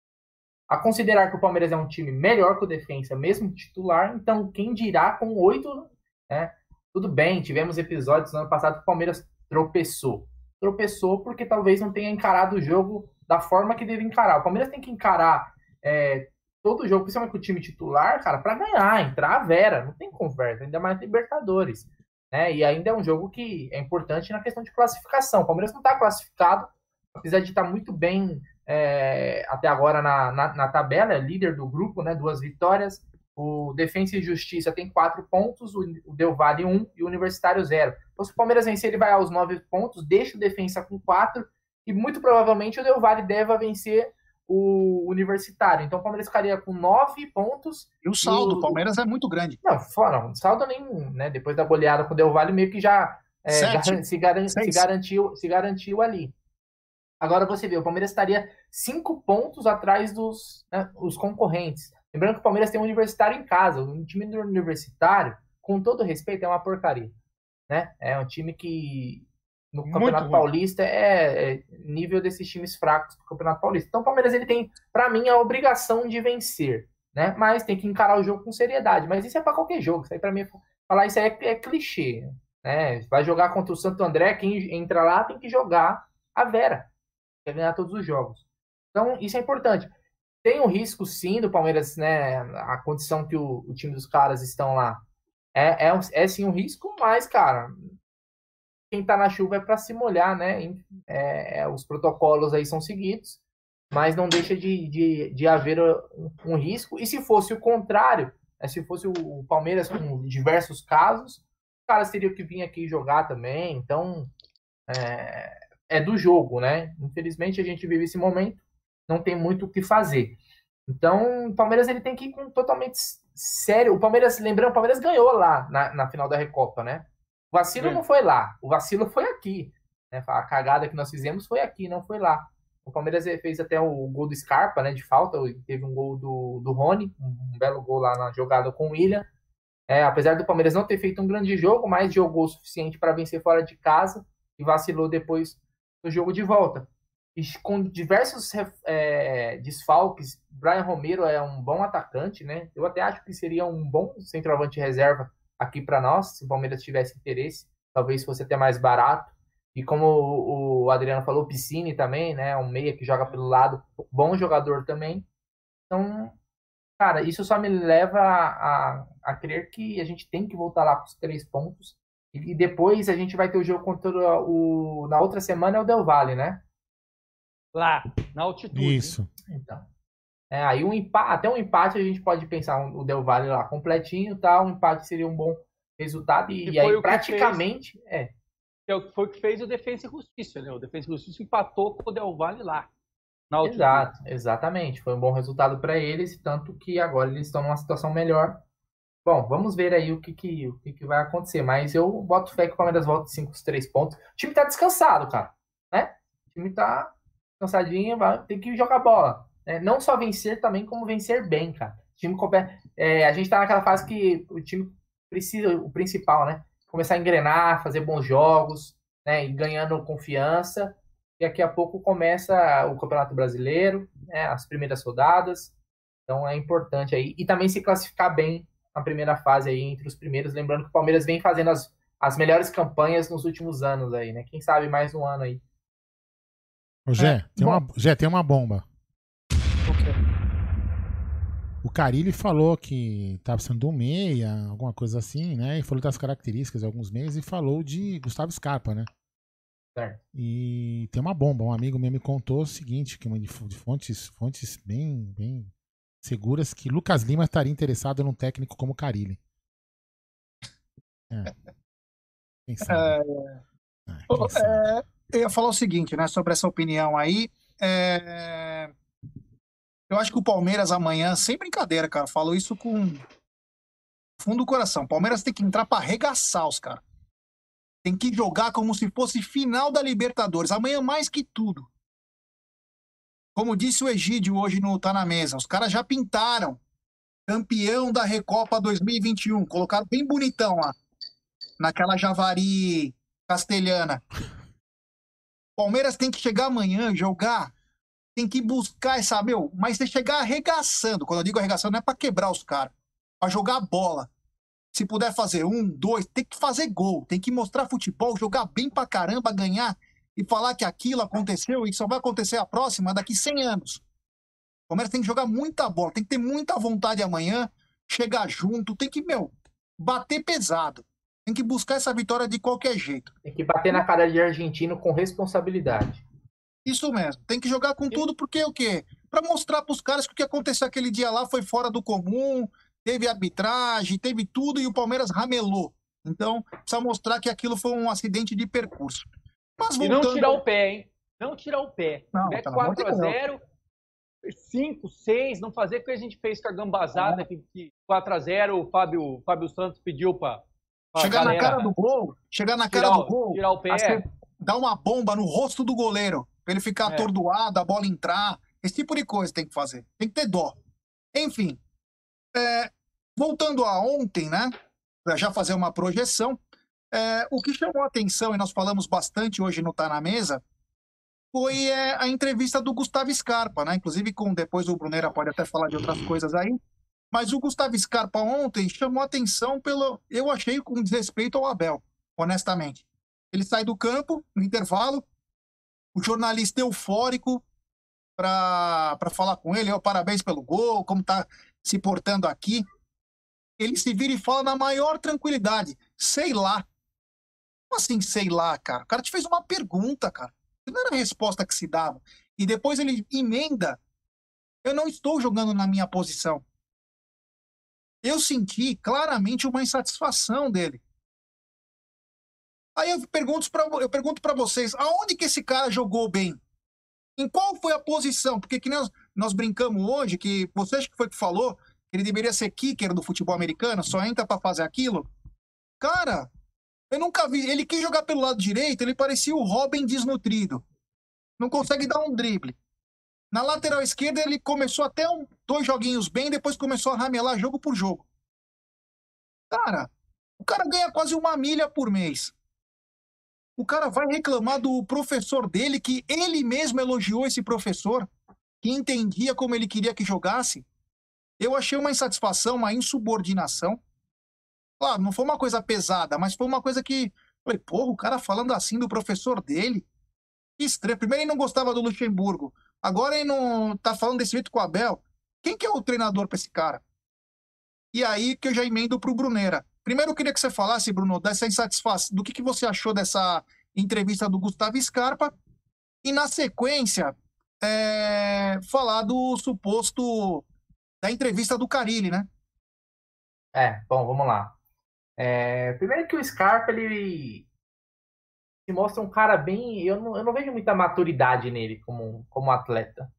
A considerar que o Palmeiras é um time melhor que o Defensa, mesmo titular, então quem dirá com oito, né? Tudo bem, tivemos episódios no ano passado que o Palmeiras tropeçou. Tropeçou porque talvez não tenha encarado o jogo da forma que deve encarar. O Palmeiras tem que encarar é, todo jogo, principalmente com o time titular, cara, para ganhar, entrar a Vera, não tem conversa, ainda mais Libertadores. Né? E ainda é um jogo que é importante na questão de classificação. O Palmeiras não está classificado, apesar de estar tá muito bem é, até agora na, na, na, tabela, é líder do grupo, né? Duas vitórias. O Defensa e Justiça tem quatro pontos, o, o Del Valle um e o Universitário zero. Então, se o Palmeiras vencer, ele vai aos nove pontos, deixa o Defensa com quatro e muito provavelmente o Del Valle deve vencer o Universitário. Então o Palmeiras ficaria com nove pontos. E o saldo, o Palmeiras é muito grande. Não, fora, o saldo nem, né? Depois da goleada com o Del Valle, meio que já é, se, garan se, garantiu, se garantiu ali. Agora você vê, o Palmeiras estaria cinco pontos atrás dos né, os concorrentes. Lembrando que o Palmeiras tem um universitário em casa. O time do universitário, com todo respeito, é uma porcaria. Né? É um time que no Campeonato Paulista é, é, nível desses times fracos do Campeonato Paulista. Então o Palmeiras ele tem, para mim, a obrigação de vencer, né? Mas tem que encarar o jogo com seriedade. Mas isso é para qualquer jogo. Isso aí para mim falar isso aí é, é, clichê, né? Vai jogar contra o Santo André, quem entra lá tem que jogar a Vera, quer ganhar todos os jogos. Então isso é importante. Tem um risco sim do Palmeiras, né? A condição que o, o time dos caras estão lá é, é, é sim um risco, mas cara, quem está na chuva é para se molhar, né? É, é, os protocolos aí são seguidos, mas não deixa de, de, de haver um, um risco. E se fosse o contrário, né? se fosse o Palmeiras com diversos casos, os caras teriam que vir aqui jogar também. Então, é, é do jogo, né? Infelizmente a gente vive esse momento, não tem muito o que fazer. Então, o Palmeiras ele tem que ir com totalmente sério. O Palmeiras, lembrando, o Palmeiras ganhou lá na, na final da Recopa, né? O vacilo é. não foi lá, o vacilo foi aqui. Né? A cagada que nós fizemos foi aqui, não foi lá. O Palmeiras fez até o gol do Scarpa, né, de falta, teve um gol do, do Rony, um belo gol lá na jogada com o William. É, apesar do Palmeiras não ter feito um grande jogo, mas jogou o suficiente para vencer fora de casa e vacilou depois no jogo de volta. E com diversos é, desfalques, Brian Romero é um bom atacante, né? Eu até acho que seria um bom centroavante reserva aqui para nós, se o Palmeiras tivesse interesse, talvez fosse até mais barato. E como o Adriano falou, Piscine também, né? Um meia que joga pelo lado, bom jogador também. Então, cara, isso só me leva a, a, a crer que a gente tem que voltar lá para os três pontos. E depois a gente vai ter o jogo contra o. Na outra semana é o Del Valle, né? Lá, na altitude. Isso. Então. É, aí um empate, até um empate a gente pode pensar o Del Valle lá completinho, tá? Um empate seria um bom resultado e, e aí praticamente fez, é. Foi o que fez o Defensa e Justiça, né? O Defensa e Justiça empatou com o Del Valle lá. Na Exato, exatamente. Foi um bom resultado para eles, tanto que agora eles estão numa situação melhor. Bom, vamos ver aí o que, que, o que, que vai acontecer. Mas eu boto fé que o Palmeiras volta 5, 3 pontos. O time tá descansado, cara. Né? O time tá cansadinho, vai, tem que jogar bola. Né? Não só vencer também, como vencer bem, cara. time é, a gente tá naquela fase que o time precisa, o principal, né? Começar a engrenar, fazer bons jogos, né? E ganhando confiança. E daqui a pouco começa o Campeonato Brasileiro, né? As primeiras rodadas. Então é importante aí. E também se classificar bem na primeira fase aí, entre os primeiros. Lembrando que o Palmeiras vem fazendo as, as melhores campanhas nos últimos anos aí, né? Quem sabe mais um ano aí. Ô, Gé, é, tem, uma, Gé, tem uma bomba. O Carilli falou que estava precisando de um meia, alguma coisa assim, né? E falou das características de alguns meios e falou de Gustavo Scarpa, né? Certo. E tem uma bomba. Um amigo meu me contou o seguinte, que uma de fontes, fontes bem, bem seguras, que Lucas Lima estaria interessado num técnico como Carilli. É. Quem sabe? É... Ah, quem sabe? É... Eu ia falar o seguinte, né, sobre essa opinião aí. É... Eu acho que o Palmeiras amanhã, sem brincadeira, cara, falo isso com fundo do coração. Palmeiras tem que entrar para arregaçar os caras. Tem que jogar como se fosse final da Libertadores. Amanhã mais que tudo. Como disse o Egídio hoje no Tá na Mesa, os caras já pintaram campeão da Recopa 2021. Colocaram bem bonitão lá. Naquela Javari castelhana. Palmeiras tem que chegar amanhã, jogar tem que buscar essa, meu, mas você chegar arregaçando. Quando eu digo arregaçando, não é para quebrar os caras, para jogar bola. Se puder fazer um, dois, tem que fazer gol, tem que mostrar futebol, jogar bem pra caramba, ganhar e falar que aquilo aconteceu e só vai acontecer a próxima daqui 100 anos. O Palmeiras tem que jogar muita bola, tem que ter muita vontade amanhã, chegar junto, tem que, meu, bater pesado. Tem que buscar essa vitória de qualquer jeito. Tem que bater na cara de argentino com responsabilidade. Isso mesmo. Tem que jogar com tudo, porque o quê? Para mostrar para os caras que o que aconteceu aquele dia lá foi fora do comum, teve arbitragem, teve tudo e o Palmeiras ramelou. Então, precisa mostrar que aquilo foi um acidente de percurso. Mas voltando... E não tirar o pé, hein? Não tirar o pé. Não, Se 4x0, 5, 6, não fazer o que a gente fez com a gambazada, é. que 4x0 o Fábio, Fábio Santos pediu para. Chegar na cara do gol, chegar na cara do gol, tirar o pé. Dar uma bomba no rosto do goleiro. Pra ele ficar é. atordoado, a bola entrar. Esse tipo de coisa tem que fazer. Tem que ter dó. Enfim. É, voltando a ontem, né? Pra já fazer uma projeção. É, o que chamou a atenção, e nós falamos bastante hoje no Tá na Mesa, foi é, a entrevista do Gustavo Scarpa, né? Inclusive, com depois o Brunera pode até falar de outras coisas aí. Mas o Gustavo Scarpa ontem chamou a atenção pelo. Eu achei com desrespeito ao Abel, honestamente. Ele sai do campo no intervalo, o jornalista eufórico para falar com ele, oh, parabéns pelo gol, como tá se portando aqui. Ele se vira e fala na maior tranquilidade, sei lá. Como assim, sei lá, cara? O cara te fez uma pergunta, cara. Não era a resposta que se dava. E depois ele emenda. Eu não estou jogando na minha posição. Eu senti claramente uma insatisfação dele. Aí eu pergunto para eu pergunto para vocês, aonde que esse cara jogou bem? Em qual foi a posição? Porque que nós, nós brincamos hoje que você acha que foi que falou ele deveria ser kicker do futebol americano, só entra para fazer aquilo. Cara, eu nunca vi, ele quis jogar pelo lado direito, ele parecia o Robin desnutrido. Não consegue dar um drible. Na lateral esquerda ele começou até um, dois joguinhos bem, depois começou a ramelar jogo por jogo. Cara, o cara ganha quase uma milha por mês. O cara vai reclamar do professor dele, que ele mesmo elogiou esse professor, que entendia como ele queria que jogasse. Eu achei uma insatisfação, uma insubordinação. Claro, não foi uma coisa pesada, mas foi uma coisa que. Falei, porra, o cara falando assim do professor dele. Que estranho. Primeiro ele não gostava do Luxemburgo. Agora ele não tá falando desse jeito com o Abel. Quem que é o treinador para esse cara? E aí que eu já emendo pro Brunera. Primeiro, eu queria que você falasse, Bruno, dessa insatisfação, do que, que você achou dessa entrevista do Gustavo Scarpa, e na sequência, é, falar do suposto da entrevista do Carilli, né? É, bom, vamos lá. É, primeiro que o Scarpa, ele se mostra um cara bem. Eu não, eu não vejo muita maturidade nele como, como atleta.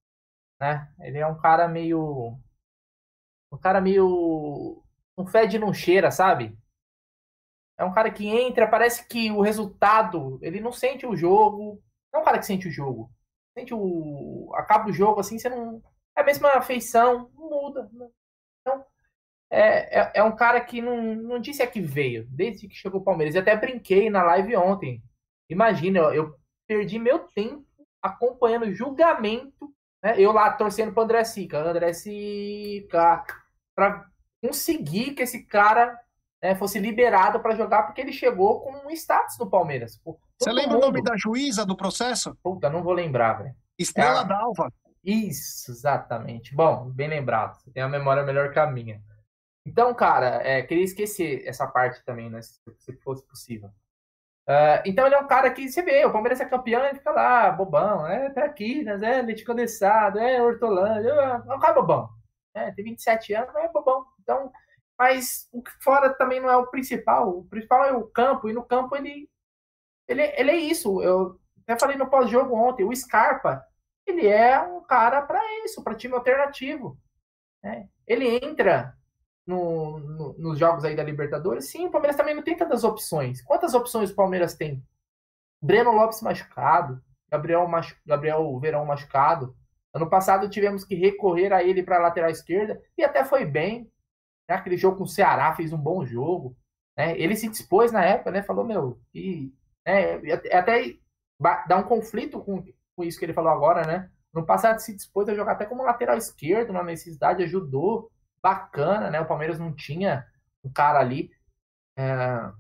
Né? Ele é um cara meio. Um cara meio não fede, não cheira, sabe? É um cara que entra, parece que o resultado, ele não sente o jogo. Não é um cara que sente o jogo. Sente o. Acaba o jogo assim, você não. É a mesma feição, não muda. Então, é, é, é, um cara que não, não disse que veio, desde que chegou o Palmeiras. Eu até brinquei na live ontem. Imagina, eu, eu perdi meu tempo acompanhando o julgamento, né? eu lá torcendo para André Sica, André Sica, para conseguir que esse cara né, fosse liberado para jogar, porque ele chegou com um status no Palmeiras. Você lembra mundo... o nome da juíza do processo? Puta, não vou lembrar, velho. Estrela é... Dalva. Isso, exatamente. Bom, bem lembrado. Você tem a memória melhor que a minha. Então, cara, é, queria esquecer essa parte também, né? Se, se fosse possível. Uh, então ele é um cara que você vê, o Palmeiras é campeão, ele fica lá, bobão, é Traquinas, é Leite Condensado, é Hortolândia, é um cara bobão. É, tem 27 anos, mas é bobão. Então, mas o que fora também não é o principal. O principal é o campo, e no campo ele, ele, ele é isso. Eu até falei no pós-jogo ontem, o Scarpa, ele é um cara para isso, para time alternativo. Né? Ele entra no, no, nos jogos aí da Libertadores, sim, o Palmeiras também não tem tantas opções. Quantas opções o Palmeiras tem? Breno Lopes machucado, Gabriel, machu, Gabriel Verão machucado. Ano passado tivemos que recorrer a ele para a lateral esquerda e até foi bem. Né? Aquele jogo com o Ceará fez um bom jogo. Né? Ele se dispôs na época, né? Falou, meu, e né? até dá um conflito com, com isso que ele falou agora, né? No passado se dispôs a jogar até como lateral esquerdo na necessidade, ajudou bacana, né? O Palmeiras não tinha um cara ali. É...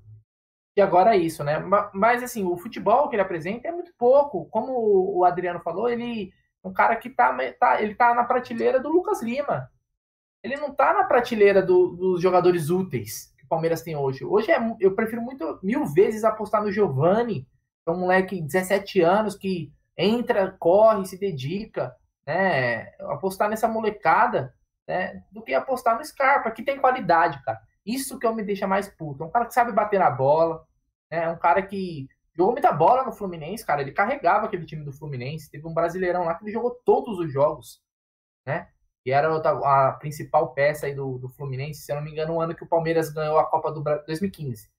E agora é isso, né? Mas assim, o futebol que ele apresenta é muito pouco. Como o Adriano falou, ele é um cara que tá, tá, ele tá na prateleira do Lucas Lima. Ele não tá na prateleira do, dos jogadores úteis que o Palmeiras tem hoje. Hoje é, eu prefiro muito mil vezes apostar no Giovani, que é um moleque de 17 anos que entra, corre, se dedica, né? Apostar nessa molecada né, do que apostar no Scarpa, que tem qualidade, cara. Isso que eu me deixa mais puto. É um cara que sabe bater na bola, né, é um cara que jogou muita bola no Fluminense, cara. Ele carregava aquele time do Fluminense. Teve um brasileirão lá que ele jogou todos os jogos, né? E era a principal peça aí do, do Fluminense, se eu não me engano, o ano que o Palmeiras ganhou a Copa do Brasil, 2015.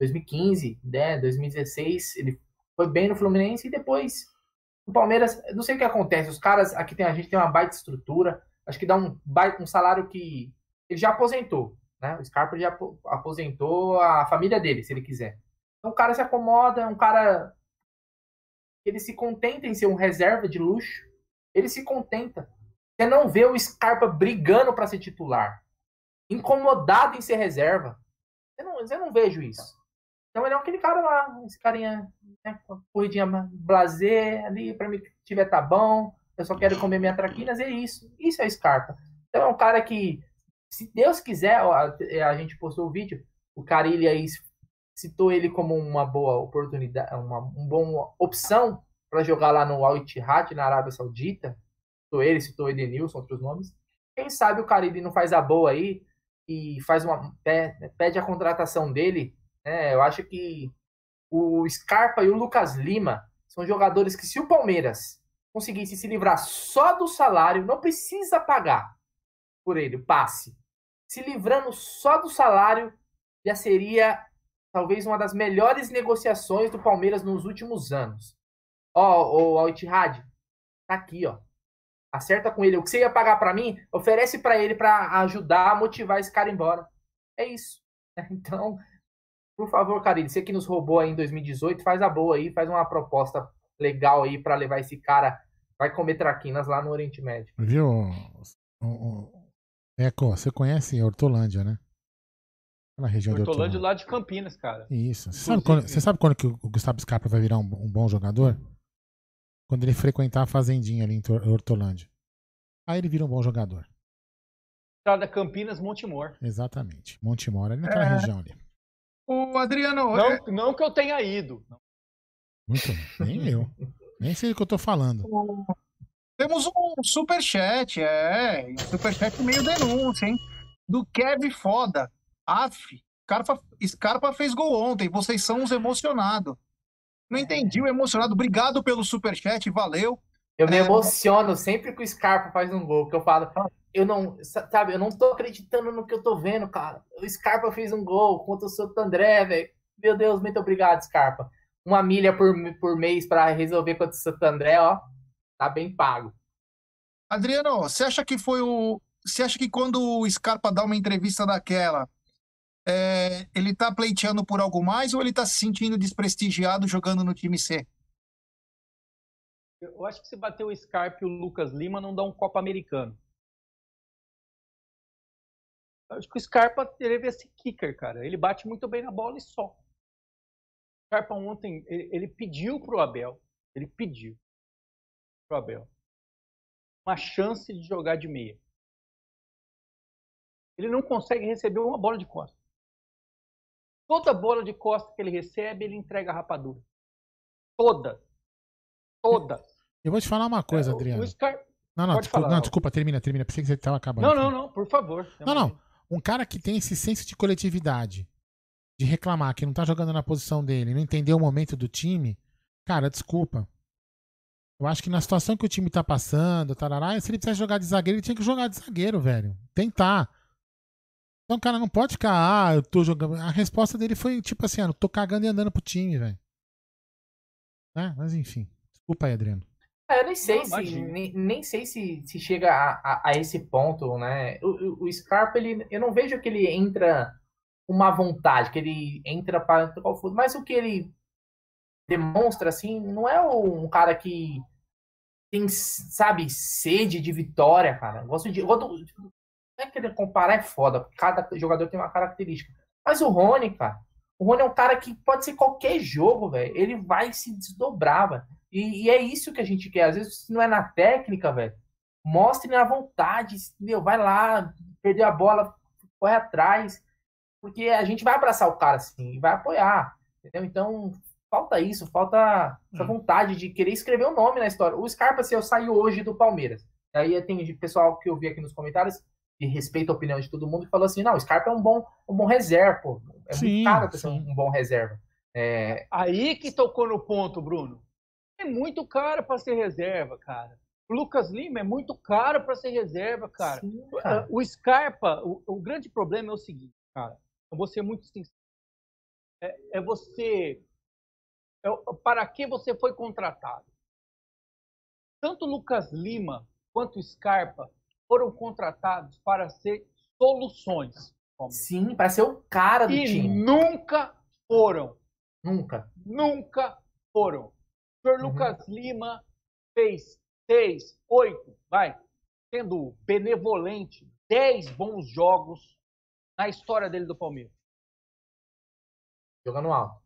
2015, né, 2016, ele foi bem no Fluminense e depois o Palmeiras, não sei o que acontece, os caras, aqui tem a gente tem uma baita estrutura, acho que dá um, um salário que ele já aposentou, né? O Scarpa já aposentou a família dele, se ele quiser. Então o cara se acomoda, é um cara ele se contenta em ser um reserva de luxo, ele se contenta. Você não vê o Scarpa brigando para ser titular, incomodado em ser reserva. Eu não, eu não vejo isso. Então ele é aquele cara lá, esse carinha, né, corridinha blazer ali, para mim tiver tá bom, eu só quero comer minha traquinas, é isso. Isso é Scarpa. Então é um cara que, se Deus quiser, ó, a, gente postou o vídeo, o Carilli aí citou ele como uma boa oportunidade, uma, uma boa opção para jogar lá no Al Ittihad, na Arábia Saudita. Citou ele, citou Edenilson, outros nomes. Quem sabe o Carilli não faz a boa aí e faz uma pede a contratação dele. Né? Eu acho que o Scarpa e o Lucas Lima são jogadores que se o Palmeiras conseguisse se livrar só do salário, não precisa pagar por ele, passe. Se livrando só do salário, já seria talvez uma das melhores negociações do Palmeiras nos últimos anos. Ó, o Al Ittihad, tá aqui, ó. Acerta com ele. O que você ia pagar para mim, oferece para ele para ajudar a motivar esse cara embora. É isso. Então, por favor, Carilho, você que nos roubou aí em 2018, faz a boa aí, faz uma proposta legal aí para levar esse cara. Vai comer traquinas lá no Oriente Médio. Viu? Eco, você conhece Hortolândia, né? Na região Hortolândia, de Hortolândia lá de Campinas, cara. Isso. Você sabe, quando, você sabe quando que o Gustavo Scarpa vai virar um, um bom jogador? Quando ele frequentar a fazendinha ali em Hortolândia. Aí ele vira um bom jogador. Estrada Campinas, Montemor. Exatamente. Montemor, ali naquela é... região ali. O Adriano. Não, é... não que eu tenha ido. Muito, nem eu. Nem sei o que eu tô falando. Temos um superchat, é. Superchat meio denúncia, hein? Do Kev Foda. Af. Scarpa, Scarpa fez gol ontem. Vocês são uns emocionados. Não entendi o emocionado. Obrigado pelo superchat, valeu. Eu me é... emociono sempre que o Scarpa faz um gol, que eu falo, eu não, sabe, eu não tô acreditando no que eu tô vendo, cara. O Scarpa fez um gol contra o Santo André, velho. Meu Deus, muito obrigado, Scarpa uma milha por, por mês para resolver contra o Santo André, ó, tá bem pago. Adriano, você acha que foi o você acha que quando o Scarpa dá uma entrevista daquela, é, ele tá pleiteando por algo mais ou ele tá se sentindo desprestigiado jogando no time C? Eu acho que se bater o Scarpa e o Lucas Lima não dá um Copa Americano. Eu acho que o Scarpa teve esse kicker, cara. Ele bate muito bem na bola e só. O Scarpa ontem, ele, ele pediu pro Abel, ele pediu pro Abel uma chance de jogar de meia. Ele não consegue receber uma bola de costa. Toda bola de costa que ele recebe, ele entrega a rapadura. Toda. Toda. Eu vou te falar uma coisa, É, Adriano. Scar- Não, não, desculpa, falar, não, desculpa, termina, termina. Pensei que você estava acabando. Não, não, não, por favor. Não, não. Um cara que tem esse senso de coletividade, de reclamar que não tá jogando na posição dele, não entendeu o momento do time, cara, desculpa. Eu acho que na situação que o time tá passando, tarará, se ele precisasse jogar de zagueiro, ele tinha que jogar de zagueiro, velho. Tentar. Então, cara, não pode ficar, ah, eu tô jogando. A resposta dele foi tipo assim, ah, eu tô cagando e andando pro time, velho. Né? Mas enfim. Desculpa aí, Adriano. É, eu nem sei Não, se nem, nem sei se, se chega a, a, a esse ponto, né? O, o, o Scarpa, ele, eu não vejo que ele entra com uma vontade, que ele entra para tocar o futebol, mas o que ele demonstra, assim, não é um cara que tem, sabe, sede de vitória, cara. Eu Gosto de. Não é querer comparar, é foda, porque cada jogador tem uma característica. Mas o Rony, cara, o Rony é um cara que pode ser qualquer jogo, velho. Ele vai se desdobrar, velho. E, e é isso que a gente quer. Às vezes, se não é na técnica, velho, mostre na vontade. Meu, vai lá, perdeu a bola, corre atrás. Porque a gente vai abraçar o cara assim e vai apoiar. Entendeu? Então, falta isso, falta essa vontade de querer escrever o nome na história. O Scarpa, se eu saio hoje do Palmeiras. Aí tem pessoal que eu vi aqui nos comentários e respeita a opinião de todo mundo que falou assim: não, o Scarpa é um bom, um bom reserva, pô. É Sim, muito caro pra ser sim. um, bom reserva. É, Aí que tocou no ponto, Bruno. É muito caro para ser reserva, cara. O Lucas Lima é muito caro para ser reserva, cara. sim, cara. O Scarpa, o, o grande problema é o seguinte, cara. Eu vou ser muito sincero. É, é você. é para que você foi contratado? Tanto o Lucas Lima quanto o Scarpa foram contratados para ser soluções. Sim, para ser o cara do E time. nunca foram. Nunca. Nunca foram. O senhor Uhum. Lucas Lima fez seis, oito, vai, sendo benevolente, dez bons jogos na história dele do Palmeiras. Jogando alto.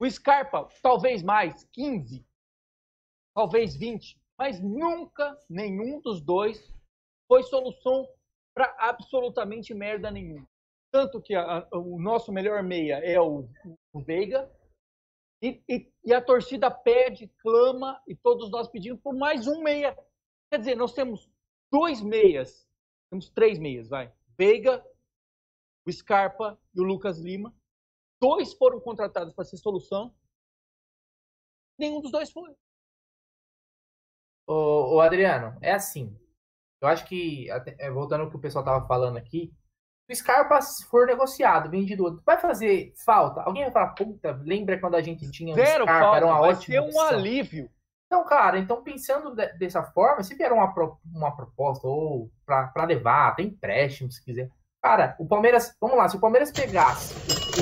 O Scarpa, talvez mais, 15, talvez 20, mas nunca nenhum dos dois foi solução para absolutamente merda nenhuma. Tanto que a- a- o nosso melhor meia é o, o Veiga, e, e- e a torcida pede, clama, e todos nós pedimos por mais um meia. Quer dizer, nós temos dois meias, temos três meias, vai. Veiga, o Scarpa e o Lucas Lima. Dois foram contratados para ser solução. Nenhum dos dois foi. Ô, ô, Adriano, é assim. Eu acho que, até- é, voltando ao que o pessoal tava falando aqui, se o Scarpa for negociado, vendido, vai fazer falta? Alguém vai falar, puta, lembra quando a gente tinha o Zero Scarpa, falta. era uma Vai ótima ser um opção. alívio. Então, cara, então pensando de- dessa forma, se vier uma, uma proposta ou pra, pra levar, tem empréstimo, se quiser. Cara, o Palmeiras, vamos lá, se o Palmeiras pegasse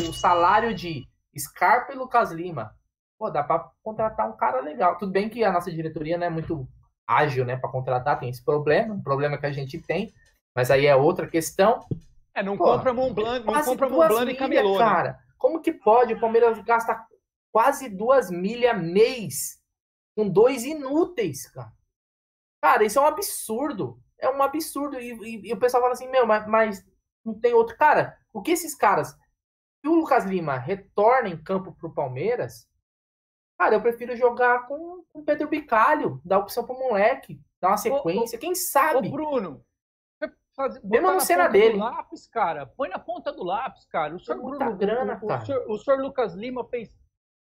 o, o salário de Scarpa e Lucas Lima, pô, dá pra contratar um cara legal. Tudo bem que a nossa diretoria não é muito ágil, né, pra contratar, tem esse problema, um problema que a gente tem, mas aí é outra questão. É, não Pô, compra Montblanc, não compra Montblanc e Camelô, né? cara. Como que pode? O Palmeiras gasta quase duas milhas mês com dois inúteis, cara. Cara, isso é um absurdo. É um absurdo. E, e- e o pessoal fala assim, meu, mas, mas não tem outro. Cara, o que esses caras. Se o Lucas Lima retorna em campo pro Palmeiras, cara, eu prefiro jogar com o Pedro Bicalho, dar opção pro moleque, dar uma sequência. Quem Ô, sabe? Bruno, você faz- Mesmo na cena ponta dele. do lápis, cara. Põe na ponta do lápis, cara. O senhor, É muita Bruno, grana, o, o, senhor, o senhor Lucas Lima fez,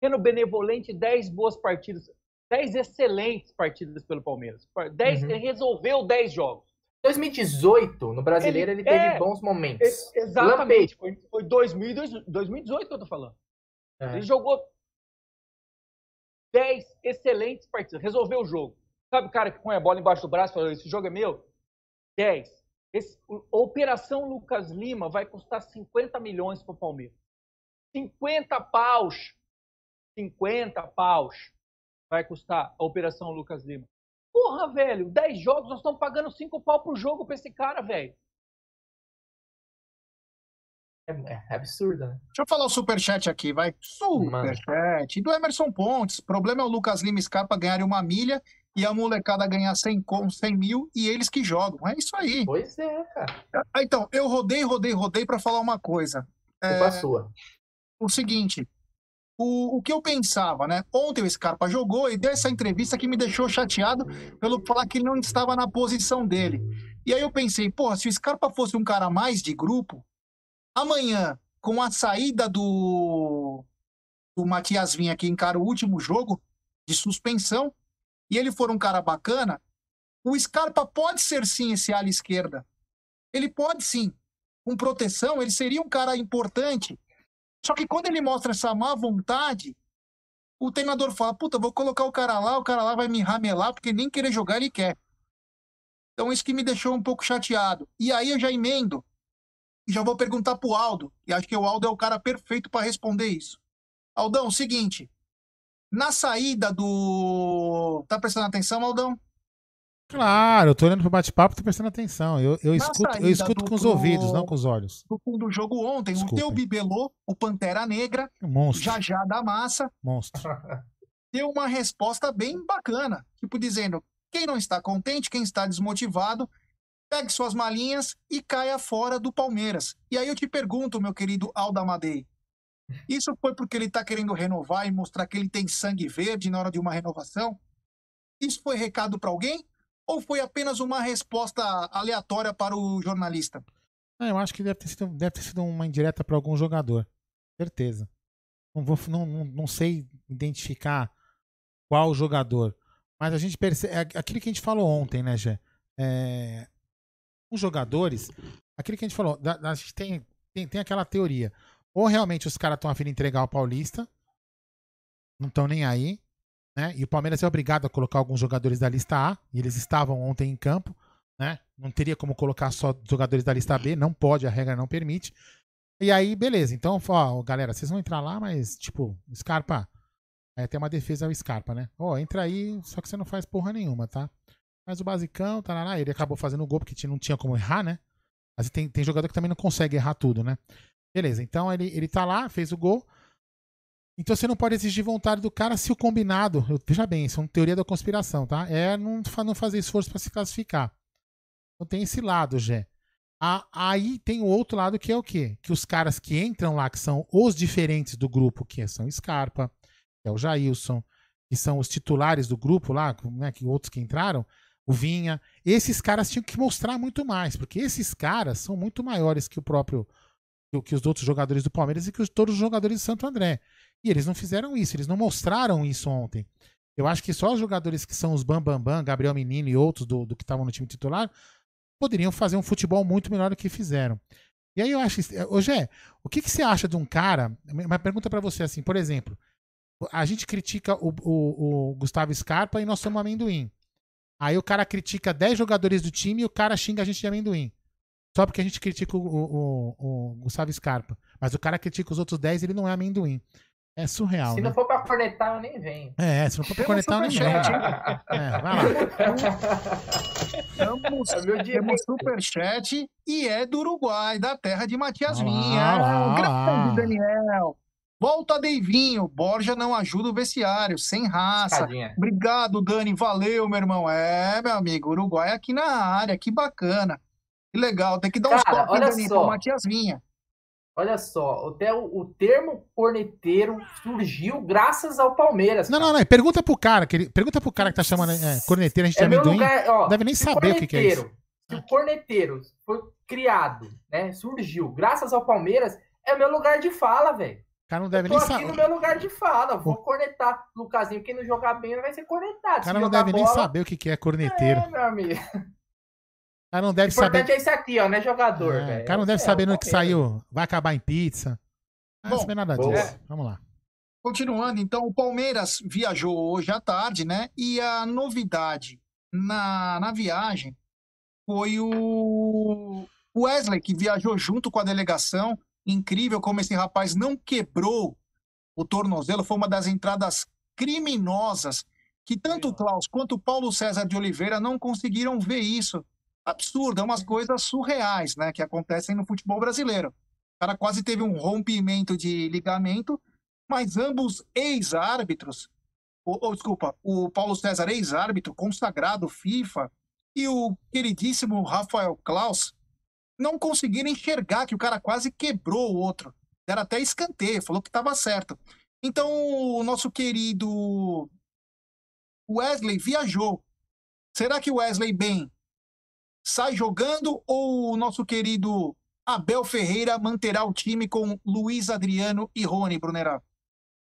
sendo benevolente, 10 boas partidas. 10 excelentes partidas pelo Palmeiras. 10, Uhum. Ele resolveu 10 jogos. 2018, no brasileiro, ele, Ele- teve é, bons momentos. E- Exatamente. Foi, foi 2000, 2018 que eu tô falando. É. Ele jogou 10 excelentes partidas. Resolveu o jogo. Sabe o cara que põe a bola embaixo do braço e fala, esse jogo é meu? 10. Esse, Operação Lucas Lima vai custar 50 milhões para o Palmeiras. 50 paus. 50 paus vai custar a Operação Lucas Lima. Porra, velho, 10 jogos, nós estamos pagando 5 pau por jogo para esse cara, velho. É, é absurdo, né? Deixa eu falar o superchat aqui, vai. Superchat. Do Emerson Pontes. O problema é o Lucas Lima Scarpa ganharem uma milha e a molecada ganhar 100, 100 mil e eles que jogam. É isso aí. Pois é, cara. Ah, Então, eu rodei, rodei, rodei para falar uma coisa. Culpa sua. o seguinte. O, o que eu pensava, né? Ontem o Scarpa jogou e deu essa entrevista que me deixou chateado pelo falar que ele não estava na posição dele. E aí eu pensei, porra, se o Scarpa fosse um cara mais de grupo, amanhã, com a saída do, do Matias Vinha, que encara o último jogo de suspensão, e ele for um cara bacana, o Scarpa pode ser sim esse ala esquerda. Ele pode sim. Com proteção, ele seria um cara importante. Só que quando ele mostra essa má vontade, o treinador fala: Puta, vou colocar o cara lá, o cara lá vai me ramelar, porque nem querer jogar ele quer. Então, isso que me deixou um pouco chateado. E aí eu já emendo e já vou perguntar pro Aldo. E acho que o Aldo é o cara perfeito para responder isso. Aldão, seguinte. Na saída do. Tá prestando atenção, Aldão? Claro, eu tô olhando pro bate-papo e tô prestando atenção. Eu, eu escuto, eu escuto do- com os do- ouvidos, não com os olhos. No fundo do jogo ontem, o Desculpem. teu Bibelô, o Pantera Negra, Monstro, já já da massa, monstro. deu uma resposta bem bacana. Tipo, dizendo: quem não está contente, quem está desmotivado, pegue suas malinhas e caia fora do Palmeiras. E aí eu te pergunto, meu querido Alda Amadei, isso foi porque ele está querendo renovar e mostrar que ele tem sangue verde na hora de uma renovação? Isso foi recado para alguém? Ou foi apenas uma resposta aleatória para o jornalista? Ah, eu acho que deve ter sido, deve ter sido uma indireta para algum jogador. Certeza. Não, vou, não, não, não sei identificar qual jogador. Mas a gente percebe. é Aquilo que a gente falou ontem, né, Gé? É, os jogadores. Aquilo que a gente falou. da- a gente tem, tem, tem aquela teoria. Ou realmente os caras estão a fim de entregar o Paulista. Não estão nem aí. Né? E o Palmeiras é obrigado a colocar alguns jogadores da lista A. E eles estavam ontem em campo né? Não teria como colocar só jogadores da lista B, não pode, a regra não permite. E aí, beleza. Então, ó, galera, vocês vão entrar lá, mas, tipo, Scarpa. É, tem uma defesa ao Scarpa, né? Ó, entra aí, só que você não faz porra nenhuma, tá? Faz o basicão, lá, ele acabou fazendo o gol porque não tinha como errar, né? Mas tem, tem jogador que também não consegue errar tudo, né? Beleza, então ele, ele tá lá, fez o gol. Então você não pode exigir vontade do cara se o combinado. eu- Veja bem, isso é uma teoria da conspiração, tá? É não, não fazer esforço pra se classificar. Então tem esse lado, Gé. Aí tem o outro lado que é o quê? Que os caras que entram lá, que são os diferentes do grupo, que são Scarpa, que é o Jailson, que são os titulares do grupo lá, né, que outros que entraram, o Vinha, esses caras tinham que mostrar muito mais, porque esses caras são muito maiores que o próprio que os outros jogadores do Palmeiras e que os, todos os jogadores do Santo André. E eles não fizeram isso, eles não mostraram isso ontem. Eu acho que só os jogadores que são os Bambambam, Bam, Bam, Gabriel Menino e outros do, do que estavam no time titular poderiam fazer um futebol muito melhor do que fizeram. E aí eu acho. Ô, Gé, o que, que você acha de um cara. Uma pergunta pra você assim, por exemplo. A gente critica o, o- o Gustavo Scarpa e nós somos amendoim. Aí o cara critica 10 jogadores do time e o cara xinga a gente de amendoim. Só porque a gente critica o, o- o- o Gustavo Scarpa. Mas o cara critica os outros 10 e ele não é amendoim. É surreal. Se né? não for pra cornetar, eu nem venho. É, se não for pra Temos conectar, nem hein? É, vai lá. Temos, É meu dia. temos superchat e é do Uruguai, da terra de Matias Vinha. o grande. Daniel. Volta, Deivinho. Borja não ajuda o vestiário, sem raça. Tadinha. Obrigado, Dani. Valeu, meu irmão. É, meu amigo. Uruguai aqui na área. Que bacana. Que legal. Tem que dar uns toques, olha Dani, só. pro Matias Vinha. Olha só, até o, o termo corneteiro surgiu graças ao Palmeiras. Não, cara. não, não. Pergunta pro cara, que ele, pergunta pro cara que tá chamando é, corneteiro, a gente É é meu amendoim. lugar, ó, deve nem saber o que que é isso. Se o corneteiro foi criado, né, surgiu graças ao Palmeiras, é meu lugar de fala, velho. O cara não Eu deve tô nem aqui saber. no meu lugar de fala. Vou cornetar Lucasinho. Quem não jogar bem vai ser cornetado. O cara não deve nem bola, saber o que que é corneteiro. É, meu amigo. O cara não O deve importante saber. é isso aqui, ó, não é jogador, É, velho. o cara não deve É, saber o no que saiu. Vai acabar em pizza. Ah, Não Bom, saber nada boa. disso. Vamos lá. Continuando, então, o Palmeiras viajou hoje à tarde, né? E a novidade na, na viagem foi o Wesley, que viajou junto com a delegação. Incrível como esse rapaz não quebrou o tornozelo. Foi uma das entradas criminosas que tanto o Klaus quanto o Paulo César de Oliveira não conseguiram ver isso. Absurdo, é umas coisas surreais, né, que acontecem no futebol brasileiro. O cara quase teve um rompimento de ligamento, mas ambos ex-árbitros, ou, ou, desculpa, o Paulo César ex-árbitro, consagrado FIFA, e o queridíssimo Rafael Klaus, não conseguiram enxergar que o cara quase quebrou o outro. Era até escanteio, falou que estava certo. Então, o nosso querido Wesley viajou. Será que o Wesley bem sai jogando ou o nosso querido Abel Ferreira manterá o time com Luiz Adriano e Rony Brunerá?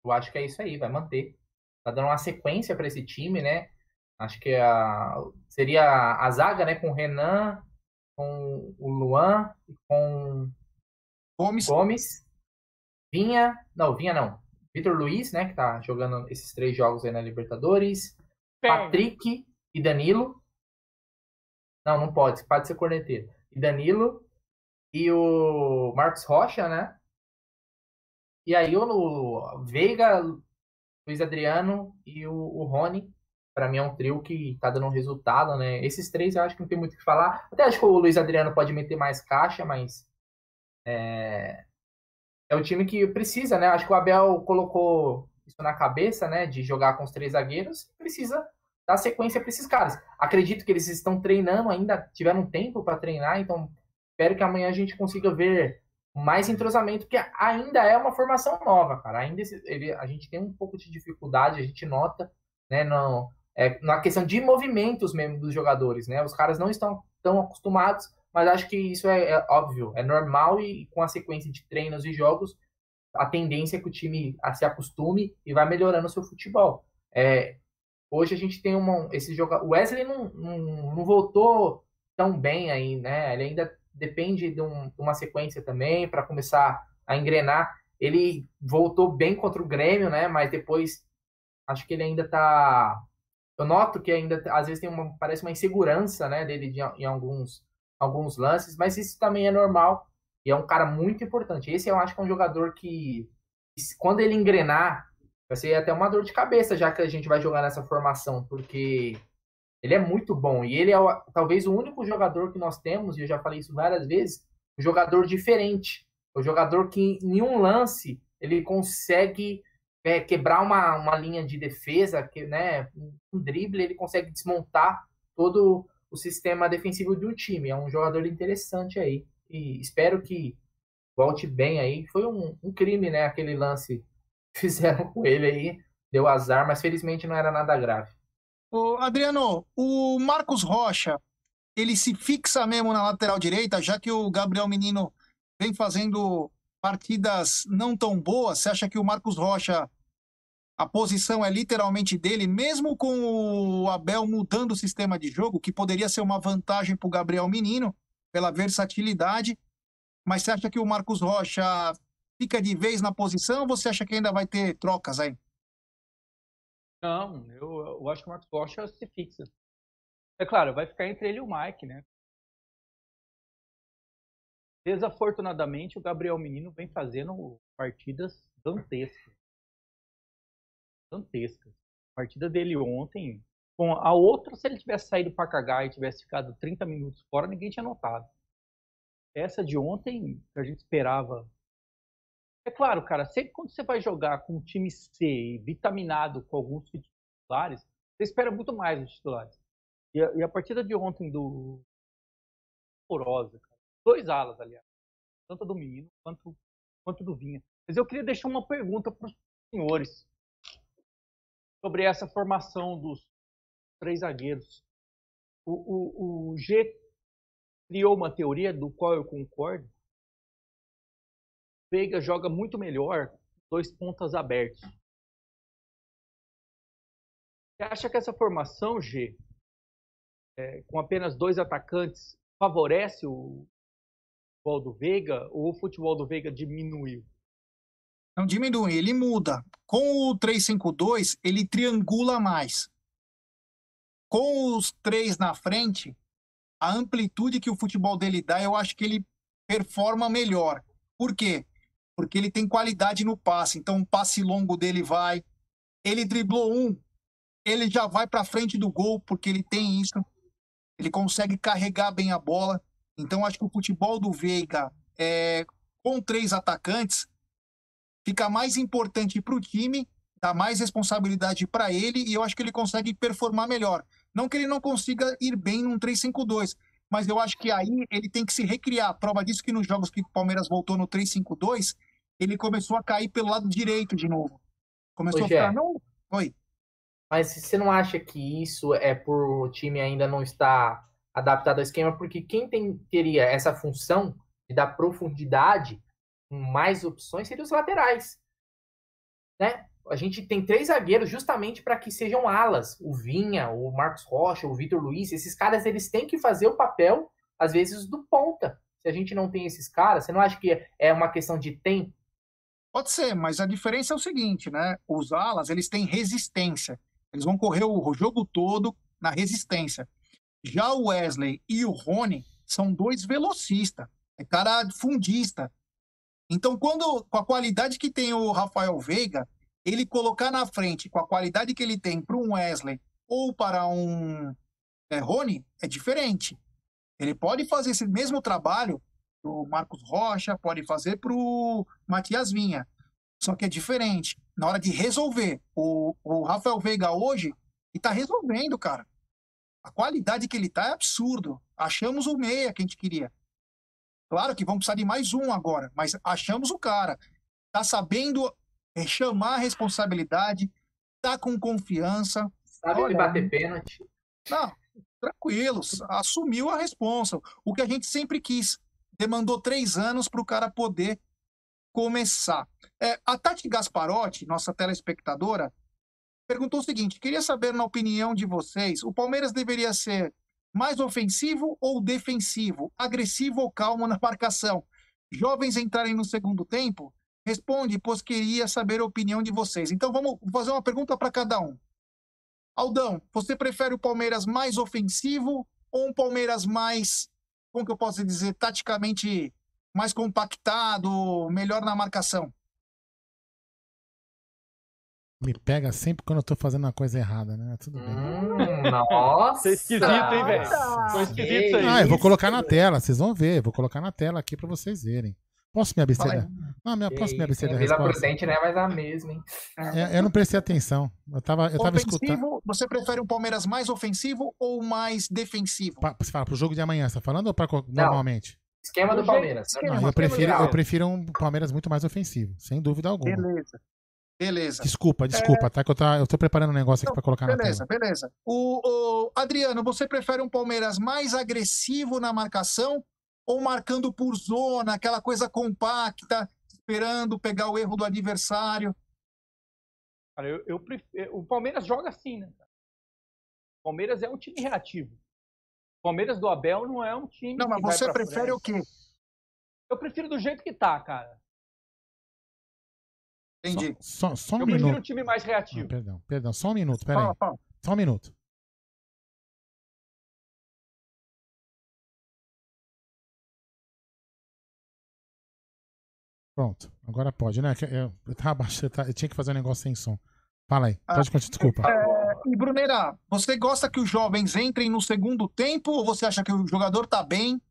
Eu acho que é isso aí, vai manter. Tá dando uma sequência para esse time, né? Acho que a, seria a zaga, né, com Renan, com o Luan e com Gomes. Gomes. Vinha, não, Vinha não. Vitor Luiz, né, que tá jogando esses três jogos aí na Libertadores. Patrick e Danilo. Não, não pode, pode ser corneteiro. E Danilo e o Marcos Rocha, né? E aí o Veiga, Luiz Adriano e o, o Rony. Para mim é um trio que tá dando um resultado, né? Esses três eu acho que não tem muito o que falar. Até acho que o Luiz Adriano pode meter mais caixa, mas é, é o time que precisa, né? Acho que o Abel colocou isso na cabeça, né? De jogar com os três zagueiros. Precisa dar sequência para esses caras. Acredito que eles estão treinando ainda, tiveram tempo para treinar, então espero que amanhã a gente consiga ver mais entrosamento, porque ainda é uma formação nova, cara. Ainda ele, a gente tem um pouco de dificuldade, a gente nota, né, no, é, na questão de movimentos mesmo dos jogadores, né? Os caras não estão tão acostumados mas acho que isso é, é óbvio, é normal e, com a sequência de treinos e jogos, a tendência é que o time se acostume e vai melhorando o seu futebol. É, hoje a gente tem uma, esse jogo. O Wesley não, não, não, voltou tão bem aí, né? Ele ainda depende de, um, de uma sequência também para começar a engrenar. Ele voltou bem contra o Grêmio, né? Mas depois acho que ele ainda tá. Eu noto que ainda às vezes tem uma parece uma insegurança, né? Dele de, em alguns alguns lances, mas isso também é normal e é um cara muito importante. Esse eu acho que é um jogador que, quando ele engrenar, vai ser até uma dor de cabeça, já que a gente vai jogar nessa formação, porque ele é muito bom e ele é talvez o único jogador que nós temos, e eu já falei isso várias vezes, um jogador diferente, o jogador que em um lance ele consegue é, quebrar uma, uma linha de defesa, que, né, um drible ele consegue desmontar todo o sistema defensivo de um time. É um jogador interessante aí. E espero que volte bem aí. Foi um, um crime, né? Aquele lance que fizeram com ele aí. Deu azar, mas felizmente não era nada grave. Ô, Adriano, o Marcos Rocha, ele se fixa mesmo na lateral direita, já que o Gabriel Menino vem fazendo partidas não tão boas. Você acha que o Marcos Rocha a posição é literalmente dele, mesmo com o Abel mudando o sistema de jogo, que poderia ser uma vantagem para o Gabriel Menino, pela versatilidade. Mas você acha que o Marcos Rocha fica de vez na posição ou você acha que ainda vai ter trocas aí? Não, eu, eu acho que o Marcos Rocha se fixa. É claro, vai ficar entre ele e o Mike, né? Desafortunadamente, o Gabriel Menino vem fazendo partidas dantescas gigantescas. A partida dele ontem, com a outra, se ele tivesse saído para cagar e tivesse ficado 30 minutos fora, ninguém tinha notado. Essa de ontem, a gente esperava. É claro, cara, sempre quando você vai jogar com um time C vitaminado com alguns titulares, você espera muito mais dos titulares. E a, e a partida de ontem do. Horrorosa. Dois alas, aliás. Tanto do menino quanto, quanto do Vinha. Mas eu queria deixar uma pergunta para os senhores sobre essa formação dos três zagueiros. O, o, o G criou uma teoria do qual eu concordo. Veiga joga muito melhor dois pontas abertos. Você acha que essa formação, G, é, com apenas dois atacantes, favorece o futebol do Veiga ou o futebol do Veiga diminuiu? Não diminui, ele muda. Com o 352, ele triangula mais. Com os três na frente, a amplitude que o futebol dele dá, eu acho que ele performa melhor. Por quê? Porque ele tem qualidade no passe. Então, um passe longo dele vai. Ele driblou um, ele já vai para frente do gol, porque ele tem isso. Ele consegue carregar bem a bola. Então, acho que o futebol do Veiga, é, com três atacantes, fica mais importante para o time, dá mais responsabilidade para ele e eu acho que ele consegue performar melhor. Não que ele não consiga ir bem num 3-5-2, mas eu acho que aí ele tem que se recriar. Prova disso que nos jogos que o Palmeiras voltou no 3-5-2, ele começou a cair pelo lado direito de novo. Começou Ô, a ficar. Não... Oi. Mas você não acha que isso é por o time ainda não estar adaptado ao esquema? Porque quem tem, teria essa função de dar profundidade com mais opções seria os laterais. Né? A gente tem três zagueiros justamente para que sejam alas. O Vinha, o Marcos Rocha, o Vitor Luiz. Esses caras eles têm que fazer o papel, às vezes, do ponta. Se a gente não tem esses caras, você não acha que é uma questão de tempo? Pode ser, mas a diferença é o seguinte, né? Os alas, eles têm resistência. Eles vão correr o jogo todo na resistência. Já o Wesley e o Rony são dois velocistas, é cara fundista. Então, quando com a qualidade que tem o Rafael Veiga, ele colocar na frente com a qualidade que ele tem para um Wesley ou para um é, Rony, é diferente. Ele pode fazer esse mesmo trabalho o Marcos Rocha, pode fazer para o Matias Vinha. Só que é diferente. Na hora de resolver, o, o Rafael Veiga hoje está resolvendo, cara. A qualidade que ele tá é absurdo. Achamos o meia que a gente queria. Claro que vamos precisar de mais um agora, mas achamos o cara. Tá sabendo é, chamar a responsabilidade, tá com confiança. Sabe Olha, bater pênalti? Não, tranquilo, assumiu a responsa. O que a gente sempre quis. Demandou três anos para o cara poder começar. É, a Tati Gasparotti, nossa telespectadora, perguntou o seguinte: queria saber, na opinião de vocês, o Palmeiras deveria ser mais ofensivo ou defensivo? Agressivo ou calmo na marcação? Jovens entrarem no segundo tempo? Responde, pois queria saber a opinião de vocês. Então vamos fazer uma pergunta para cada um. Aldão, você prefere o Palmeiras mais ofensivo ou um Palmeiras mais, como que eu posso dizer, taticamente mais compactado, melhor na marcação? Me pega sempre quando eu tô fazendo uma coisa errada, né? Tudo bem. Hum, nossa! É esquisito, hein, velho? Foi esquisito isso aí. Ah, eu vou colocar na tela, vocês vão ver. Eu vou colocar na tela aqui pra vocês verem. Posso me abster? Não, minha, posso me abster da? Vila resposta? Prudente não é mais a mesma, hein? É, eu não prestei atenção. Eu tava, eu tava escutando. ofensivo, você prefere um Palmeiras mais ofensivo ou mais defensivo? Pa- Você fala pro jogo de amanhã, você tá falando ou pra, normalmente? Esquema do Palmeiras. Não, eu, prefiro, eu prefiro um Palmeiras muito mais ofensivo, sem dúvida alguma. Beleza. Beleza. Desculpa, desculpa, tá? Que eu, tô, eu tô preparando um negócio aqui pra colocar na Beleza, tela. beleza. O, o- Adriano, você prefere um Palmeiras mais agressivo na marcação ou marcando por zona, aquela coisa compacta, esperando pegar o erro do adversário? Cara, eu, eu pref- eu- O Palmeiras joga assim, né? O Palmeiras é um time reativo. O Palmeiras do Abel não é um time. Não, mas que vai você pra prefere frente. o quê? Eu prefiro do jeito que tá, cara. Entendi. Só, só, só um eu prefiro um minuto. time mais Ah, reativo. perdão, perdão, só um minuto, peraí. Fala, fala. Só um minuto. Pronto, agora pode, né? Eu, eu, tava baixo, eu, ta- eu tinha que fazer um negócio sem som. Fala aí, Ah, pode continuar, desculpa. E Brunera, você gosta que os jovens entrem no segundo tempo ou você acha que o jogador tá bem?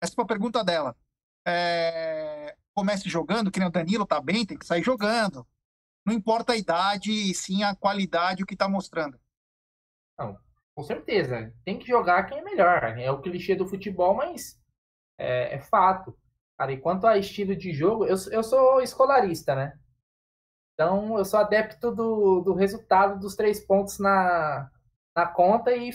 Essa foi a pergunta dela. É, Comece jogando, que nem o Danilo tá bem, tem que sair jogando. Não importa a idade, e sim a qualidade, o que tá mostrando. Com certeza. Tem que jogar quem é melhor. É o clichê do futebol, mas é, é fato. Cara, e quanto a estilo de jogo, eu, eu sou escolarista, né? Então, eu sou adepto do, do resultado dos três pontos na, na conta e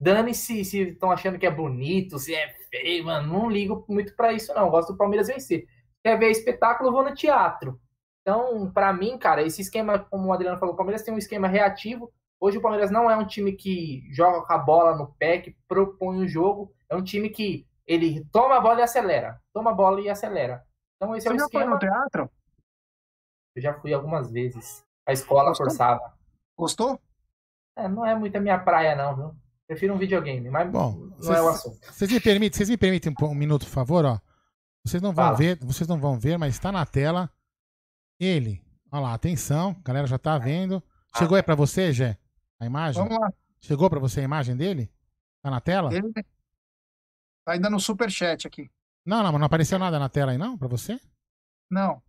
dane-se se estão achando que é bonito, se é feio, mano. Não ligo muito pra isso, não. Eu gosto do Palmeiras vencer. Quer ver espetáculo, eu vou no teatro. Então, pra mim, cara, esse esquema, como o Adriano falou, o Palmeiras tem um esquema reativo. Hoje o Palmeiras não é um time que joga com a bola no pé, que propõe o jogo. É um time que ele toma a bola e acelera. Toma a bola e acelera. Então esse é o Você já foi esquema. no teatro? Eu já fui algumas vezes. A escola Gostou? forçava. Gostou? É, não é muito a minha praia, não, viu? Prefiro um videogame, mas Bom, não é o assunto. Vocês me permitem, vocês me permitem um, um minuto, por favor, ó. Vocês não vão Fala. ver, vocês não vão ver, mas está na tela. Ele. Olha lá, atenção, a galera já tá vendo. Chegou aí pra você, Gé? A imagem? Vamos lá. Chegou pra você a imagem dele? Tá na tela? Ele tá ainda no superchat aqui. Não, não, mas não apareceu nada na tela aí não, pra você? Não,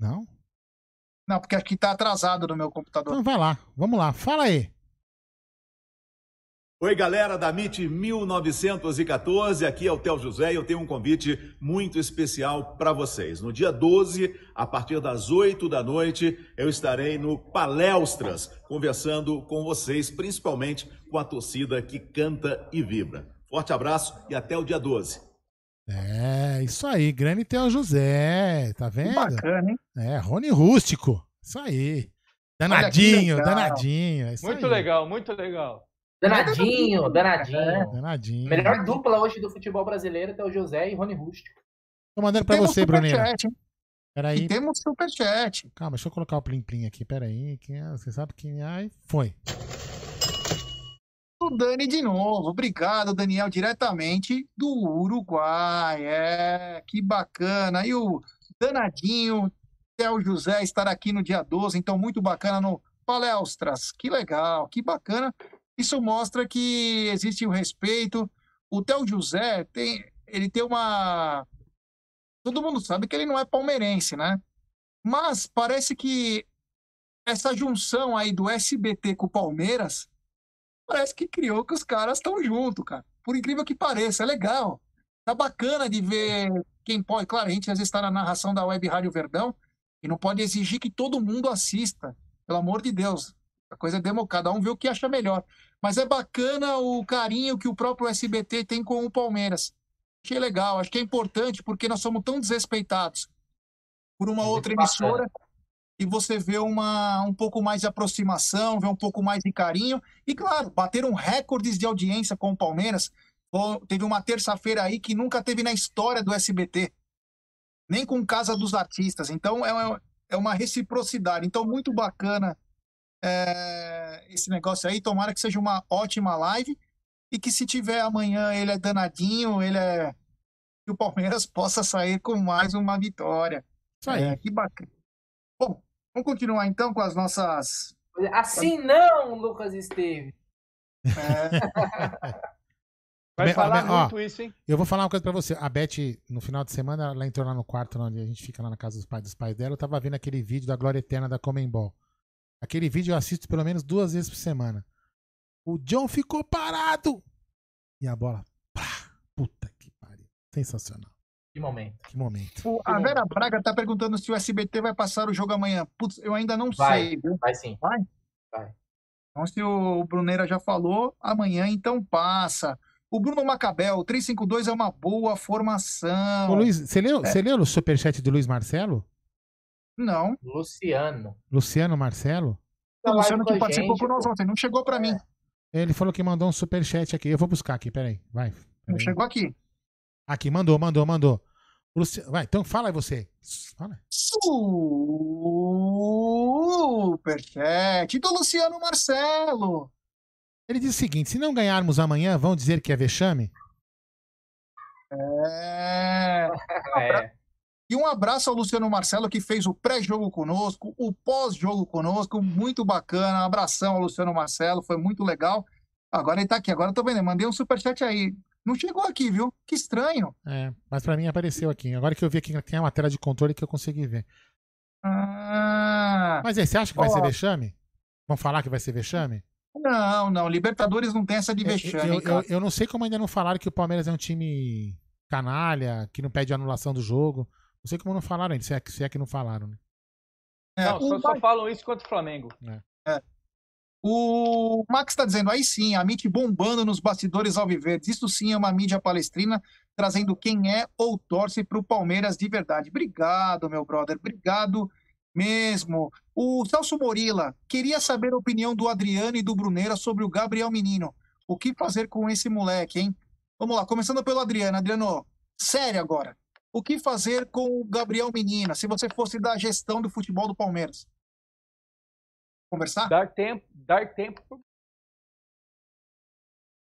Não? não, porque aqui tá atrasado no meu computador. Então vai lá, vamos lá, fala aí. Oi, galera da MIT 1914, aqui é o Theo José e eu tenho um convite muito especial para vocês. No dia 12, a partir das 8 da noite, eu estarei no Palestras, conversando com vocês, principalmente com a torcida que canta e vibra. Forte abraço e até o dia 12. É, isso aí, grande Theo José, tá vendo? bacana, hein? É, Rony Rústico, isso aí. Danadinho, danadinho. é isso Muito aí. legal, muito legal. Danadinho, danadinho. É, Danadinho. Melhor dupla hoje do futebol brasileiro até o José e Rony Rústico. Tô mandando pra você, hein? Peraí, E temos superchat. calma, deixa eu colocar o Plim Plim aqui, peraí. Que, é- você sabe que. Ai, foi. O Dani de novo. Obrigado, Daniel, diretamente do Uruguai. É, que bacana. E o danadinho Theo José estar aqui no dia 12, então muito bacana no Palestras. Que legal, que bacana. Isso mostra que existe o respeito. O Theo José tem, ele tem uma Todo mundo sabe que ele não é palmeirense, né? Mas parece que essa junção aí do SBT com o Palmeiras parece que criou que os caras estão juntos, cara. Por incrível que pareça, é legal. Tá bacana de ver quem pode. Claro, a gente às vezes está na narração da Web Rádio Verdão e não pode exigir que todo mundo assista. Pelo amor de Deus. A coisa é demo, cada um vê o que acha melhor. Mas é bacana o carinho que o próprio SBT tem com o Palmeiras. Achei legal, acho que é importante porque nós somos tão desrespeitados por uma É outra muito bacana. emissora e você vê uma, um pouco mais de aproximação, vê um pouco mais de carinho. E claro, bateram recordes de audiência com o Palmeiras. Teve uma terça-feira aí que nunca teve na história do SBT, nem com Casa dos Artistas. Então é uma, é uma reciprocidade. Então, muito bacana é, esse negócio aí. Tomara que seja uma ótima live e que se tiver amanhã ele é danadinho, ele é. Que o Palmeiras possa sair com mais uma vitória. Isso aí. É, que bacana. Bom, vamos continuar então com as nossas. Assim não, Lucas Esteves. é, Vai falar ó, muito isso, hein? Eu vou falar uma coisa pra você. A Beth, no final de semana, ela entrou lá no quarto onde a gente fica lá na casa dos pais dos pais dela. Eu tava vendo aquele vídeo da Glória Eterna da Comembol. Aquele vídeo eu assisto pelo menos duas vezes por semana. O John ficou parado! E a bola. Pá, puta que pariu. Sensacional. Que momento. Que momento. o- a Vera Braga tá perguntando se o SBT vai passar o jogo amanhã. Putz, eu ainda não Vai. sei. viu? Vai sim. Então, se o Bruneira já falou, amanhã então passa. O Bruno Macabel, 352 é uma boa formação. Ô, Luiz, você É. leu, você leu o superchat do Luiz Marcelo? Não, Luciano. Luciano Marcelo? o Tá Luciano live que participou gente, com nós ontem, não chegou para mim. Ele falou que mandou um superchat aqui. Eu vou buscar aqui, peraí. Vai. Não peraí. chegou aqui. Aqui, mandou, mandou, mandou. O Luci- Vai, então fala aí você. Fala. Superchat do Luciano Marcelo. Ele diz o seguinte: se não ganharmos amanhã, vão dizer que é vexame? É. É. E um abraço ao Luciano Marcelo, que fez o pré-jogo conosco, o pós-jogo conosco, muito bacana. Um abração ao Luciano Marcelo, foi muito legal. Agora ele tá aqui, agora eu tô vendo, eu mandei um superchat aí. Não chegou aqui, viu? Que estranho. É, mas pra mim apareceu aqui. Agora que eu vi aqui que tem uma tela de controle que eu consegui ver. Ah, Mas aí, você acha que vai Ó. ser vexame? Vão falar que vai ser vexame? não, não, Libertadores não tem essa de Eu, vexame, eu, cara. eu- eu não sei como ainda não falaram que o Palmeiras é um time canalha, que não pede anulação do jogo. Não sei como não falaram ainda, se é, que- se é que não falaram, né? É, Não, só, só falam isso contra o Flamengo. O Max está dizendo, aí sim, a MIT bombando nos bastidores alviverdes. Isso sim é uma mídia palestrina, trazendo quem é ou torce para o Palmeiras de verdade. Obrigado, meu brother, obrigado mesmo. O Celso Morila queria saber a opinião do Adriano e do Bruneira sobre o Gabriel Menino. O que fazer com esse moleque, hein? Vamos lá, começando pelo Adriano. Adriano, sério agora. O que fazer com o Gabriel Menino, se você fosse da gestão do futebol do Palmeiras? Conversar? Dar tempo, dar tempo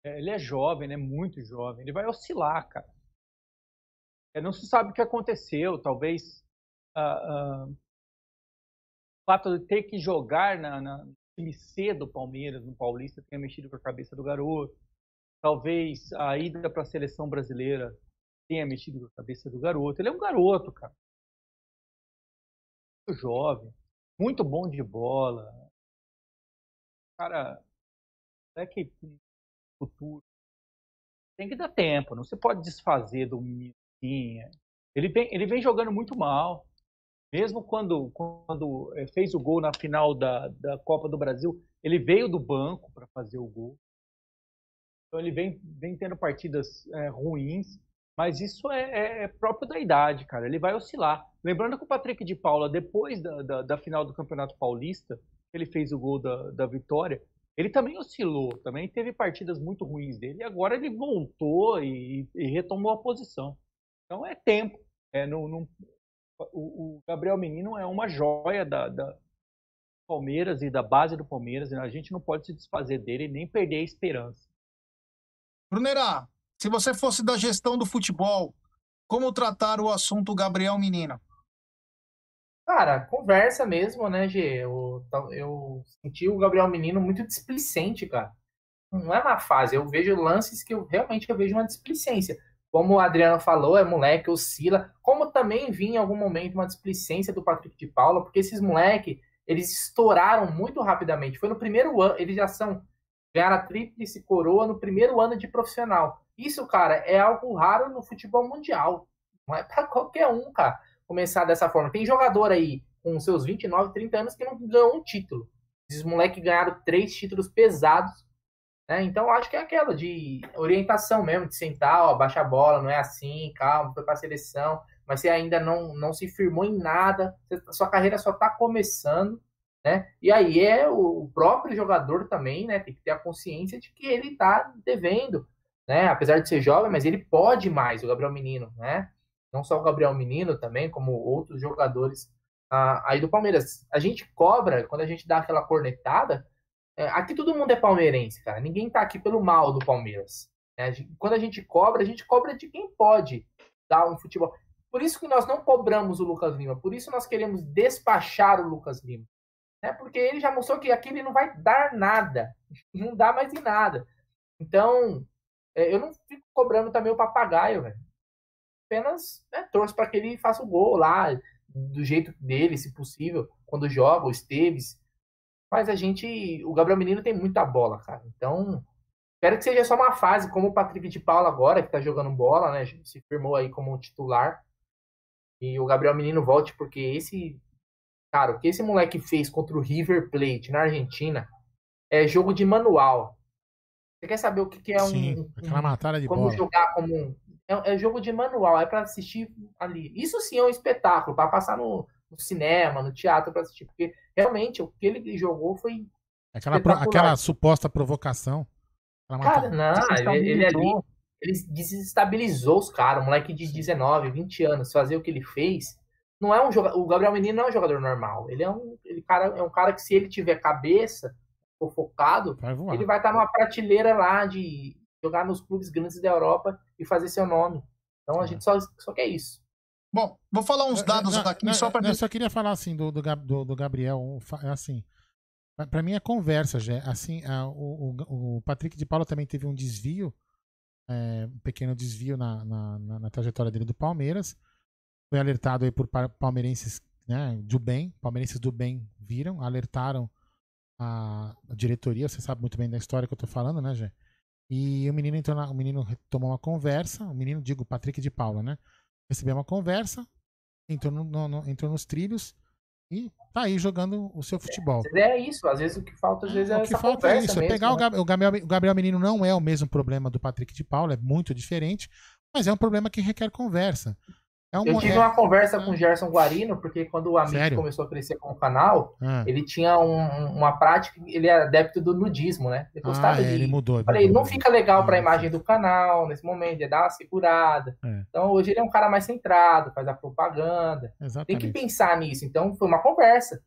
É, ele é jovem, né? Muito jovem. Ele vai oscilar, cara. É, não se sabe o que aconteceu. Talvez uh, uh, o fato de ter que jogar na, na time C do Palmeiras, no Paulista, tenha mexido com a cabeça do garoto. Talvez a ida para a seleção brasileira tenha mexido com a cabeça do garoto. Ele é um garoto, cara. Muito jovem, muito bom de bola. Cara, é que futuro. Tem que dar tempo, não se pode desfazer do menino. Ele vem, ele vem jogando muito mal. Mesmo quando, quando eh, fez o gol na final da, da Copa do Brasil, ele veio do banco para fazer o gol. Então ele vem, vem tendo partidas é, ruins, mas isso é, é, é, próprio da idade, cara. Ele vai oscilar. Lembrando que o Patrick de Paula, depois da, da, da final do Campeonato Paulista, ele fez o gol da, da vitória, ele também oscilou, também teve partidas muito ruins dele, e agora ele voltou e, e retomou a posição. Então é tempo. É, o, o, Gabriel Menino é uma joia da, da, Palmeiras e da base do Palmeiras, e a gente não pode se desfazer dele nem perder a esperança. Brunerá, se você fosse da gestão do futebol, como tratar o assunto Gabriel Menino? Cara, conversa mesmo, né, Gê? Eu, eu senti o Gabriel Menino muito displicente, cara. Não é uma fase, eu vejo lances que eu realmente eu vejo uma displicência. Como o Adriano falou, é moleque, oscila. Como também vinha em algum momento uma displicência do Patrick de Paula, porque esses moleque, eles estouraram muito rapidamente. Foi no primeiro ano, eles já são ganharam a tríplice coroa no primeiro ano de profissional. Isso, cara, é algo raro no futebol mundial. Não é para qualquer um, cara começar dessa forma. Tem jogador aí com seus 29, 30 anos que não ganhou um título. Esses moleques ganharam três títulos pesados. Né? Então, acho que é aquela de orientação mesmo, de sentar, ó, baixa a bola, não é assim, calma, foi para a seleção, mas você ainda não, não se firmou em nada, sua carreira só está começando. Né? E aí é o próprio jogador também, né? Tem que ter a consciência de que ele está devendo, né? Apesar de ser jovem, mas ele pode mais, o Gabriel Menino, né? não só o Gabriel Menino também, como outros jogadores ah, aí do Palmeiras. A gente cobra, quando a gente dá aquela cornetada, é, aqui todo mundo é palmeirense, cara. Ninguém tá aqui pelo mal do Palmeiras. Né? Quando a gente cobra, a gente cobra de quem pode dar um futebol. Por isso que nós não cobramos o Lucas Lima, por isso nós queremos despachar o Lucas Lima. Né? Porque ele já mostrou que aqui ele não vai dar nada, não dá mais em nada. Então, é, eu não fico cobrando também o papagaio, velho apenas né, torço para que ele faça o gol lá, do jeito dele, se possível, quando joga, o Esteves. Mas a gente, o Gabriel Menino tem muita bola, cara. Então, espero que seja só uma fase, como o Patrick de Paula agora, que tá jogando bola, né? Se firmou aí como titular. E o Gabriel Menino volte, porque esse. Cara, o que esse moleque fez contra o River Plate na Argentina é jogo de manual. Você quer saber o que, que é Sim, um. Aquela matada de como bola. jogar como um, é, é jogo de manual, é para assistir ali. Isso sim é um espetáculo, para passar no, no, cinema, no teatro para assistir, porque realmente o que ele jogou foi. Aquela, pro, aquela suposta provocação. Cara, não, ele, ele ali. Ele desestabilizou os caras, um moleque de 19, 20 anos, fazer o que ele fez. Não é um jogador. O Gabriel Menino não é um jogador normal. Ele é um, ele, cara, é um cara que, se ele tiver cabeça, focado, vai ele vai estar numa prateleira lá de jogar nos clubes grandes da Europa e fazer seu nome. Então a é. gente só, só quer isso. Bom, vou falar uns dados não, daqui não, só para. Eu só queria falar assim do, do, do Gabriel, assim. Para mim é conversa, já. Assim, a, o, o Patrick de Paulo também teve um desvio, é, um pequeno desvio na, na, na, na, trajetória dele do Palmeiras. Foi alertado aí por palmeirenses né, do bem, palmeirenses do bem viram, alertaram a, diretoria. Você sabe muito bem da história que eu tô falando, né, Gê? E o menino entrou na, o menino tomou uma conversa, o menino, digo, Patrick de Paula, né? Recebeu uma conversa, entrou, no, no, entrou nos trilhos e tá aí jogando o seu futebol. É isso, às vezes o que falta, às vezes é, o que falta é isso, mesmo, é pegar né? o, Gabriel, o, Gabriel, o Gabriel Menino não é o mesmo problema do Patrick de Paula, é muito diferente, mas é um problema que requer conversa. É um, eu tive é... uma conversa com o Gerson Guarino, porque quando o Amit começou a crescer com o canal, ah. ele tinha um, uma prática, ele é adepto do nudismo, né? Ele gostava ah, é, de. Ele mudou. Falei, mudou, não fica legal para a imagem do canal nesse momento, é dar uma segurada. É. Então hoje ele é um cara mais centrado, faz a propaganda. Exatamente. Tem que pensar nisso. Então foi uma conversa.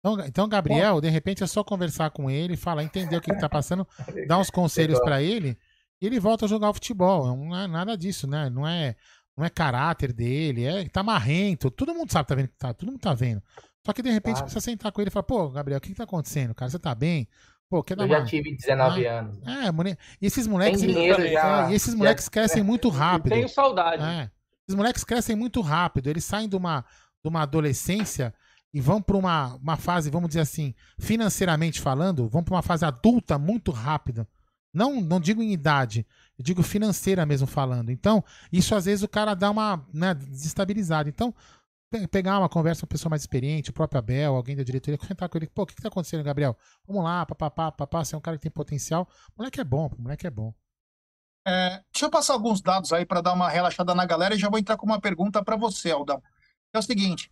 Então, então Gabriel, Bom, de repente é só conversar com ele, falar, entender o que está passando, dar uns conselhos para ele E ele volta a jogar o futebol. Não é nada disso, né? Não é, não é caráter dele, é tá marrento. Todo mundo sabe, tá vendo que tá, todo mundo tá vendo. Só que de repente Claro. precisa sentar com ele e falar, pô, Gabriel, o que, que tá acontecendo, cara? Você tá bem? Pô, quer dar Eu já uma. tive 19 Ah, anos. É, mone- e esses moleques. Tem eles- dinheiro é, já. e esses Já- moleques crescem muito rápido. Tenho saudade. É. Os moleques crescem muito rápido, eles saem de uma, de uma adolescência e vão para uma, uma fase, vamos dizer assim, financeiramente falando, vão para uma fase adulta muito rápida. Não, não digo em idade, eu digo financeira mesmo falando. Então, isso às vezes o cara dá uma né, desestabilizada. Então, pe- pegar uma conversa com uma pessoa mais experiente, o próprio Abel, alguém da diretoria, comentar com ele, pô, o que, que tá acontecendo, Gabriel? Vamos lá, papapá, papá, você é um cara que tem potencial. O moleque é bom, o moleque é bom. É, deixa eu passar alguns dados aí para dar uma relaxada na galera e já vou entrar com uma pergunta para você, Aldão. É o seguinte: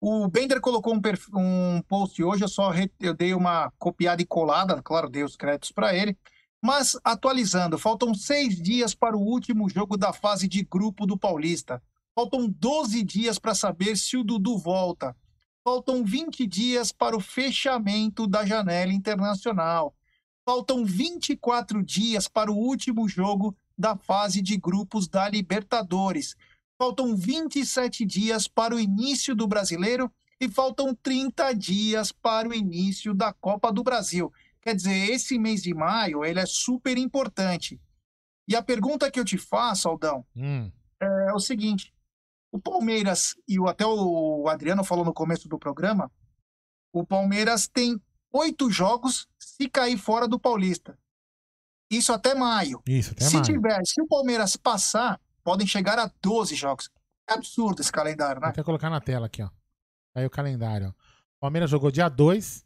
o Bender colocou um, um post hoje, eu só eu dei uma copiada e colada, claro, dei os créditos para ele. Mas atualizando, faltam seis dias para o último jogo da fase de grupo do Paulista. Faltam 12 dias para saber se o Dudu volta. Faltam 20 dias para o fechamento da janela internacional. Faltam 24 dias para o último jogo da fase de grupos da Libertadores. Faltam 27 dias para o início do Brasileiro e faltam 30 dias para o início da Copa do Brasil. Quer dizer, esse mês de maio ele é super importante. E a pergunta que eu te faço, Aldão, Hum, é o seguinte: o Palmeiras, e o- até o Adriano falou no começo do programa, o Palmeiras tem oito jogos se cair fora do Paulista. Isso até maio. isso, até se mais. tiver, se o Palmeiras passar, podem chegar a 12 jogos. É absurdo esse calendário, Vou né? até colocar na tela aqui, ó. Aí o calendário, ó. Palmeiras jogou dia 2,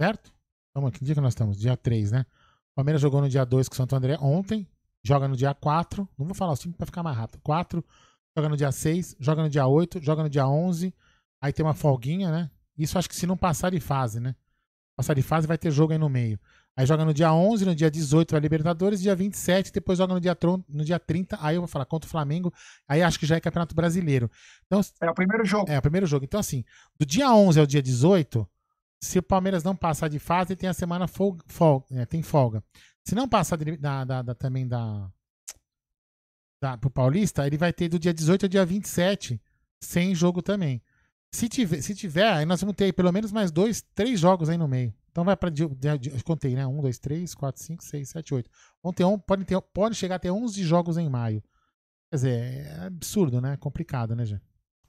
certo? Vamos, que dia que nós estamos? Dia 3, né? Palmeiras jogou no dia 2 com o Santo André ontem, joga no dia 4, não vou falar os times pra ficar mais rápido. 4, joga no dia 6, joga no dia 8, joga no dia 11, aí tem uma folguinha, né? Isso acho que se não passar de fase, né? Passar de fase vai ter jogo aí no meio. Aí joga no dia 11, no dia 18 vai Libertadores, dia 27, depois joga no dia, no dia 30, aí eu vou falar contra o Flamengo, aí acho que já é Campeonato Brasileiro. Então, É o primeiro jogo. é, o primeiro jogo. Então, assim, do dia 11 ao dia 18, se o Palmeiras não passar de fase, tem a semana folga, folga, é, tem folga. Se não passar de- da, da- da- também da, da, pro Paulista, ele vai ter do dia 18 ao dia 27, sem jogo também. Se tiver, se tiver, aí nós vamos ter pelo menos mais dois, três jogos aí no meio. Então vai para. Contei, né? Um, dois, três, quatro, cinco, seis, sete, oito. Vão ter um, pode, ter, pode chegar a ter 11 jogos em maio. Quer dizer, é absurdo, né? Complicado, né, Jé?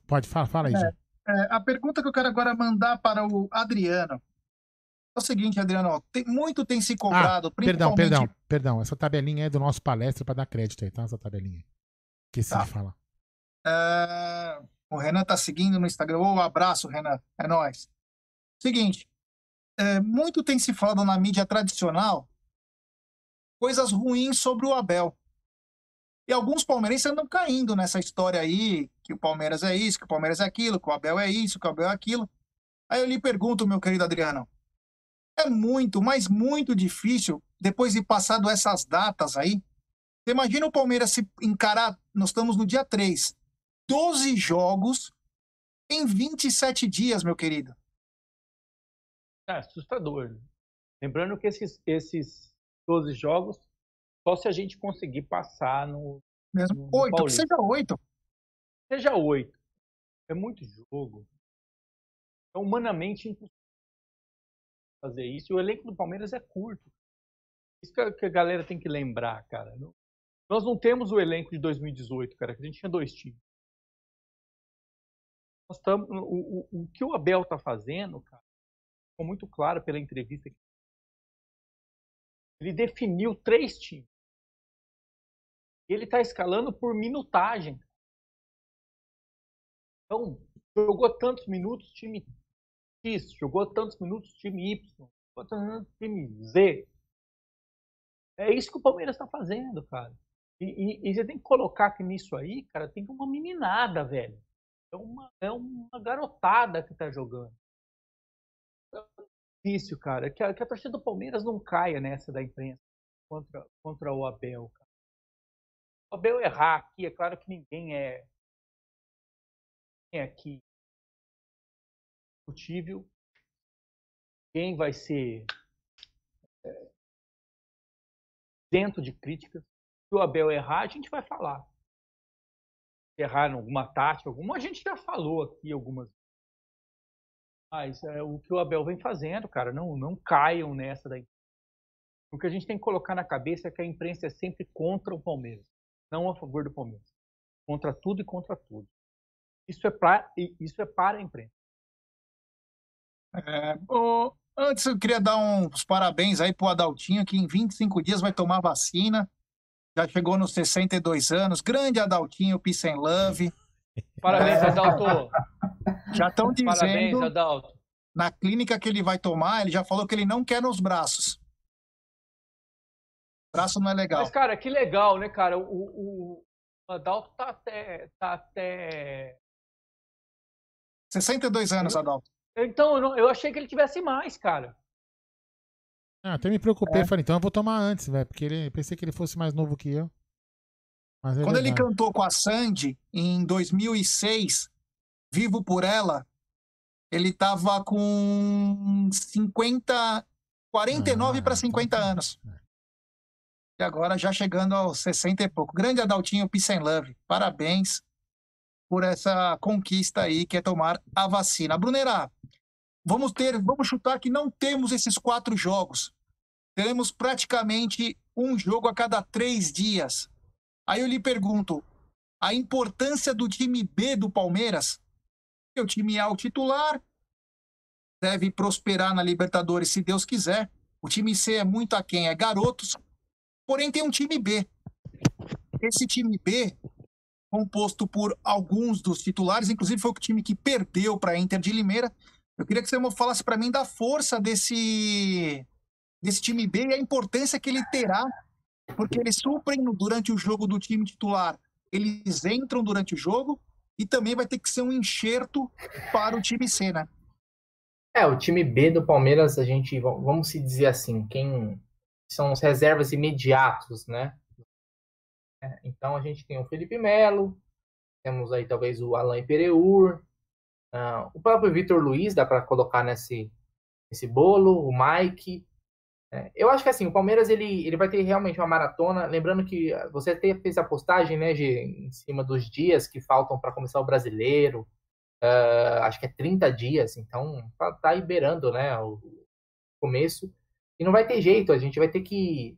Pode, fala, fala aí, É. É, a pergunta que eu quero agora mandar para o Adriano é o seguinte, Adriano, ó, tem- muito tem se cobrado, Perdão, principalmente perdão, perdão. Essa tabelinha é do nosso palestra para dar crédito aí, tá? Essa tabelinha. Esqueci Tá. de falar. É, o Renan tá seguindo no Instagram. Ô, abraço, Renan. É nóis. Seguinte, é, muito tem se falado na mídia tradicional coisas ruins sobre o Abel. E alguns palmeirenses andam caindo nessa história aí, que o Palmeiras é isso, que o Palmeiras é aquilo, que o Abel é isso, que o Abel é aquilo. Aí eu lhe pergunto, meu querido Adriano, é muito, mas muito difícil, depois de passado essas datas aí, você imagina o Palmeiras se encarar, nós estamos no dia 3, 12 jogos em 27 dias, meu querido. É assustador. né? Lembrando que esses, esses 12 jogos, só se a gente conseguir passar no. Mesmo No oito, que Paulista. seja oito. Seja oito. É muito jogo. É humanamente impossível fazer isso. E o elenco do Palmeiras é curto. Isso que a, que galera tem que lembrar, cara. Nós não temos o elenco de 2018, cara, que a gente tinha dois times. Nós tamo, o, o, o que o Abel tá fazendo, cara, ficou muito claro pela entrevista. que Ele definiu três times. Ele tá escalando por minutagem. Então, jogou tantos minutos time X, jogou tantos minutos time Y, jogou tantos time Z. É isso que o Palmeiras está fazendo, cara. E, e- e você tem que colocar que nisso aí, cara, tem uma meninada, velho. É uma, é uma garotada que tá jogando. É difícil, cara. Que a, que a torcida do Palmeiras não caia nessa da imprensa contra, contra o Abel, cara. O Abel errar aqui, é claro que ninguém é, ninguém é aqui discutível. Quem vai ser é, dentro de críticas. Se o Abel errar, a gente vai falar. Errar em alguma tática, alguma, a gente já falou aqui algumas mas é, o que o Abel vem fazendo, cara, não, não caiam nessa daí. O que a gente tem que colocar na cabeça é que a imprensa é sempre contra o Palmeiras, não a favor do Palmeiras. Contra tudo e contra tudo. Isso é, pra, isso é para a imprensa. É, antes eu queria dar uns parabéns aí pro Adaltinho, que em 25 dias vai tomar vacina. Já chegou nos 62 anos. Grande Adaltinho, Peace and Love. Parabéns, Adalto. Já estão dizendo. Parabéns, Adalto. Na clínica que ele vai tomar, ele já falou que ele não quer nos braços. O braço não é legal. Mas, cara, que legal, né, cara? O, o, o Adalto tá até. Tá até. 62 anos, Adalto. Então, eu, não, eu achei que ele tivesse mais, cara. Ah, até me preocupei, é. falei, então eu vou tomar antes, velho, porque ele, pensei que ele fosse mais novo que eu. É Quando ele cantou com a Sandy em 2006, Vivo por Ela, ele tava com 50, 49 ah, para 50 então... anos. E agora já chegando aos 60 e pouco. Grande Adaltinho Peace Love. Parabéns por essa conquista aí, que é tomar a vacina. Brunerá, vamos ter, vamos chutar que não temos esses quatro jogos. Teremos praticamente um jogo a cada três dias. Aí eu lhe pergunto, a importância do time B do Palmeiras o time A, o titular, deve prosperar na Libertadores se Deus quiser. O time C é muito aquém, é garotos. Porém, tem um time B. Esse time B, composto por alguns dos titulares, inclusive foi o time que perdeu para a Inter de Limeira. Eu queria que você falasse para mim da força desse, desse time B e a importância que ele terá, porque eles suprem durante o jogo do time titular. Eles entram durante o jogo e também vai ter que ser um enxerto para o time C, né? É, o time B do Palmeiras, a gente, vamos se dizer assim, quem são os reservas imediatos, né? É, então a gente tem o Felipe Melo, temos aí talvez o Alain Pereur, uh, o próprio Vitor Luiz, dá para colocar nesse, nesse bolo, o Mike, é, eu acho que assim, o Palmeiras ele, ele vai ter realmente uma maratona. Lembrando que você até fez a postagem, né, em cima dos dias que faltam para começar o brasileiro. Uh, acho que é 30 dias, então tá, tá liberando né, o começo. E não vai ter jeito, a gente vai ter que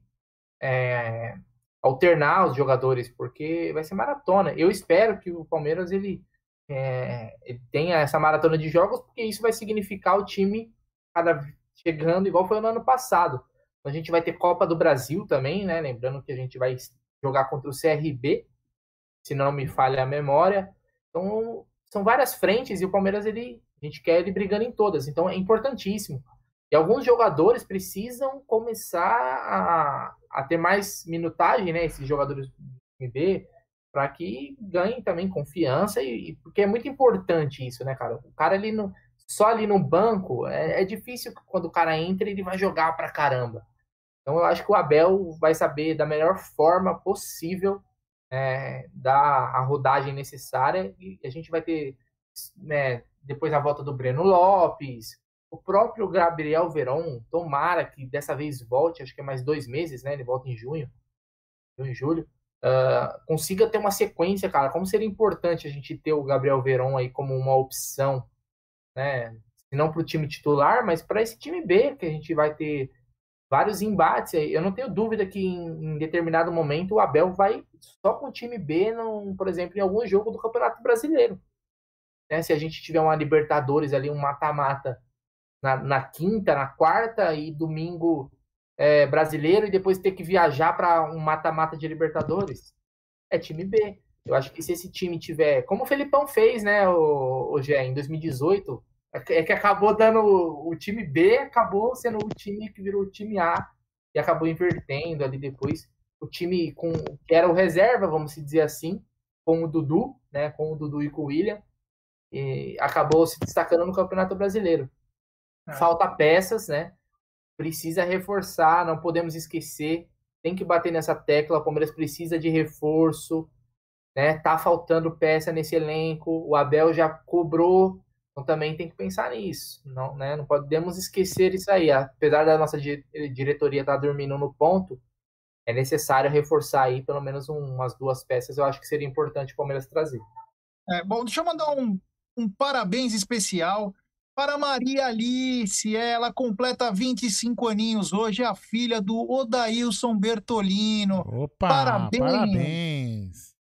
é, alternar os jogadores, porque vai ser maratona. Eu espero que o Palmeiras ele, é, ele tenha essa maratona de jogos, porque isso vai significar o time cada chegando, igual foi no ano passado. A gente vai ter Copa do Brasil também, né? Lembrando que a gente vai jogar contra o CRB, se não me falha a memória. Então, são várias frentes e o Palmeiras, ele, a gente quer ele brigando em todas. Então, é importantíssimo. E alguns jogadores precisam começar a, a ter mais minutagem, né? Esses jogadores do B, para que ganhem também confiança e, e, porque é muito importante isso, né, cara? O cara ele não só ali no banco, é, é difícil quando o cara entra ele vai jogar pra caramba. Então eu acho que o Abel vai saber da melhor forma possível é, dar a rodagem necessária e a gente vai ter né, depois a volta do Breno Lopes, o próprio Gabriel Veron, tomara que dessa vez volte, acho que é mais dois meses, né? Ele volta em junho, em julho. Uh, consiga ter uma sequência, cara. Como seria importante a gente ter o Gabriel Veron aí como uma opção né? Não para o time titular, mas para esse time B, que a gente vai ter vários embates. Eu não tenho dúvida que em, em, determinado momento o Abel vai só com o time B, num, por exemplo, em algum jogo do Campeonato Brasileiro. Né? Se a gente tiver uma Libertadores ali, um mata-mata na, na, quinta, na quarta e domingo é, brasileiro e depois ter que viajar para um mata-mata de Libertadores, é time B. Eu acho que se esse time tiver, como o Felipão fez, né, o, o Gé, em 2018, é que acabou dando o time B, acabou sendo o time que virou o time A e acabou invertendo ali depois o time com que era o reserva, vamos dizer assim, com o Dudu, né, com o Dudu e com o William, e acabou se destacando no Campeonato Brasileiro. É. Falta peças, né? Precisa reforçar, não podemos esquecer, tem que bater nessa tecla, o Palmeiras precisa de reforço, né? Tá faltando peça nesse elenco, o Abel já cobrou, então também tem que pensar nisso, não, né? Não podemos esquecer isso aí, apesar da nossa diretoria estar tá dormindo no ponto, é necessário reforçar aí pelo menos um, umas duas peças. Eu acho que seria importante o Palmeiras trazer. É, bom, deixa eu mandar um, um parabéns especial para Maria Alice. Ela completa 25 aninhos hoje, é a filha do Odailson Bertolino. Opa, Parabéns. parabéns.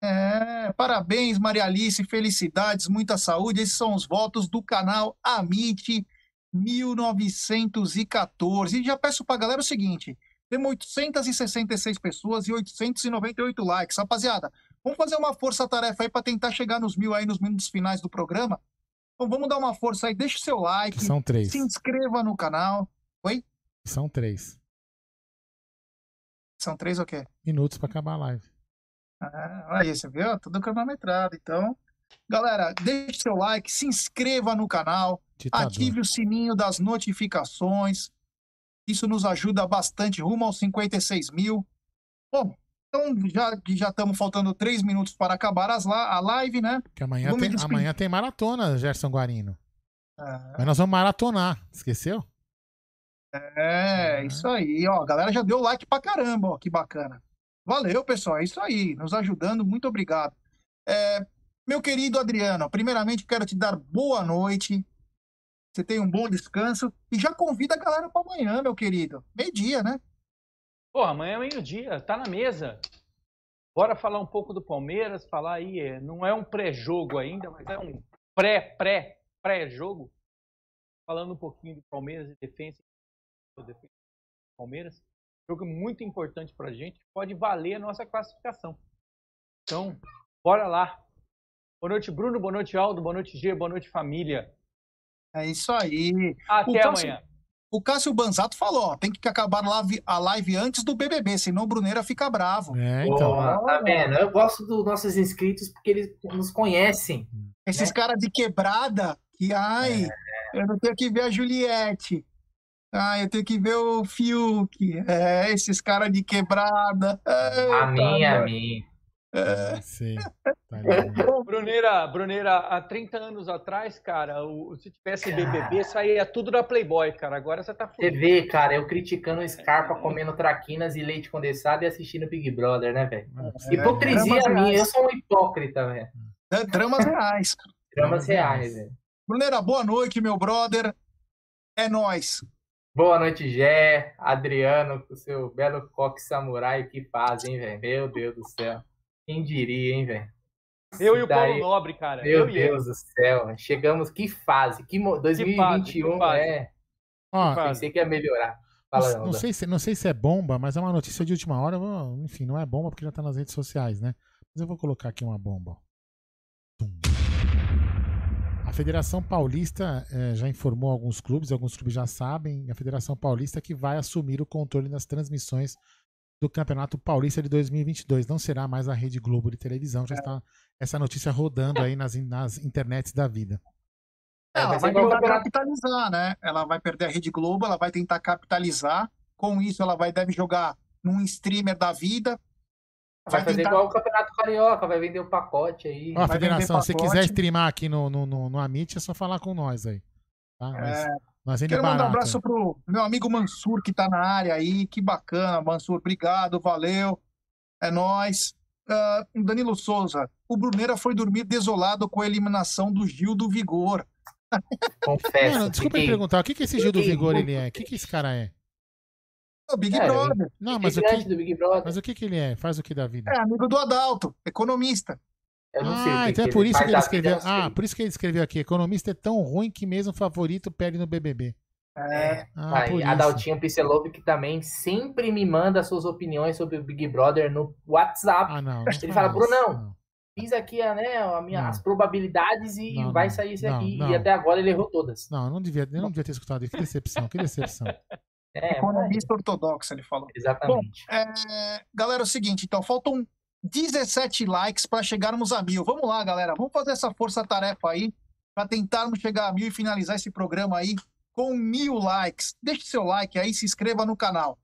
É, parabéns, Maria Alice, felicidades, muita saúde. Esses são os votos do canal Amit 1914. E já peço pra galera o seguinte: temos 866 pessoas e 898 likes. Rapaziada, vamos fazer uma força-tarefa aí para tentar chegar nos mil aí nos minutos finais do programa. Então vamos dar uma força aí, deixa o seu like, Que são três. se inscreva no canal. Oi? São três São três ou quê? minutos pra acabar a live. Ah, aí, você viu? Tudo cronometrado. Então, galera, deixe seu like, se inscreva no canal, Ditador. ative o sininho das notificações. Isso nos ajuda bastante rumo aos 56 mil. Bom, então já que já estamos faltando três minutos para acabar as la- a live, né? Que amanhã tem, amanhã tem maratona, Gerson Guarino. Ah, Mas nós vamos maratonar, esqueceu? É, isso aí, ó. A galera já deu like pra caramba, ó. Que bacana. Valeu, pessoal. É isso aí. Nos ajudando. Muito obrigado. É, meu querido Adriano, primeiramente quero te dar boa noite. Você tenha um bom descanso. E já convida a galera para amanhã, meu querido. Meio-dia, né? Pô, amanhã é meio-dia, tá na mesa. Bora falar um pouco do Palmeiras, falar aí, é, não é um pré-jogo ainda, mas é um pré-pré-pré-jogo. Falando um pouquinho do Palmeiras e defesa do defesa do Palmeiras. Jogo muito importante pra gente, pode valer a nossa classificação. Então, bora lá. Boa noite, Bruno, boa noite, Aldo, boa noite, G, boa noite, família. É isso aí. Até Cássio- amanhã. O Cássio Banzato falou, ó, tem que acabar a live, a antes do BBB, senão o Bruneira fica bravo. É, então. Porra, tá vendo? Eu gosto dos nossos inscritos porque eles nos conhecem. Esses né? caras de quebrada, que ai, eu não tenho que ver a Juliette. Ai, eu tenho que ver o Fiuk. É, esses caras de quebrada. A Eita, minha, a mano. Minha. Sei. Tá ligado. Bruneira, Bruneira, há 30 anos atrás, cara, o- se tivesse BBB, saía tudo da Playboy, cara. Agora você tá Você fudido. vê, cara, eu criticando o Scarpa comendo traquinas e leite condensado e assistindo Big Brother, né, velho? Hipocrisia dramas minha, eu reais. sou um hipócrita, velho. É, Dramas reais. Dramas reais, velho. Bruneira, boa noite, meu brother. É nóis. Boa noite, Gé, Adriano, com o seu belo coque samurai que faz, hein, velho? Meu Deus do céu. Quem diria, hein, velho? Eu e o Paulo Nobre, cara. Meu eu e. Deus do céu, chegamos, que fase, que mo- 2021, que fase. é. Ó, fase. Pensei que ia melhorar. Fala, não, sei se, não sei se é bomba, mas é uma notícia de última hora. Enfim, não é bomba porque já tá nas redes sociais, né? Mas eu vou colocar aqui uma bomba. A Federação Paulista eh, já informou alguns clubes, alguns clubes já sabem, a Federação Paulista que vai assumir o controle das transmissões do Campeonato Paulista de 2022. Não será mais a Rede Globo de televisão, já está essa notícia rodando aí nas, nas internets da vida. É, Ela vai o tentar capitalizar, né? Ela vai perder a Rede Globo, ela vai tentar capitalizar. Com isso, ela vai deve jogar num streamer da vida. Vai Vai fazer tentar- igual o Campeonato Carioca, vai vender o pacote aí. Ó, Federação, se quiser streamar aqui no, no, no, no Amit, é só falar com nós aí. Tá? Nós, É, nós vende Quero mandar um abraço pro meu amigo Mansur, que tá na área aí. Que bacana, Mansur. Obrigado, valeu. É nóis. Ah, Danilo Souza. O Bruneira foi dormir desolado com a eliminação do Gil do Vigor. Confesso. Mano, desculpa me fiquei- perguntar, o que, que esse Gil do fiquei Vigor ele é? O que, que esse cara é? O Big É, Brother. Não, mas o que, do Big Brother. mas o que, que ele é? Faz o que da vida? É amigo do Adalto, economista. Eu não sei o Ah, que então que é por isso que ele escreveu. Ah, sei. por isso que ele escreveu aqui. Economista é tão ruim que mesmo o favorito perde no BBB. É, Ah, Aí. Adaltinho Pisselov, que também sempre me manda suas opiniões sobre o Big Brother no WhatsApp. Ah, não. não Ele fala Brunão, isso, não. Fiz aqui a, né, a minha, as probabilidades e Não, vai não, sair isso aqui. não. E até agora ele errou todas. Não, eu não devia, eu não devia ter escutado isso. Que decepção, que decepção. É, economista ortodoxo, ele falou. exatamente. É, galera, é o seguinte, então, faltam 17 likes para chegarmos a mil. Vamos lá, galera, vamos fazer essa força-tarefa aí para tentarmos chegar a mil e finalizar esse programa aí com mil likes. Deixe seu like aí, se inscreva no canal.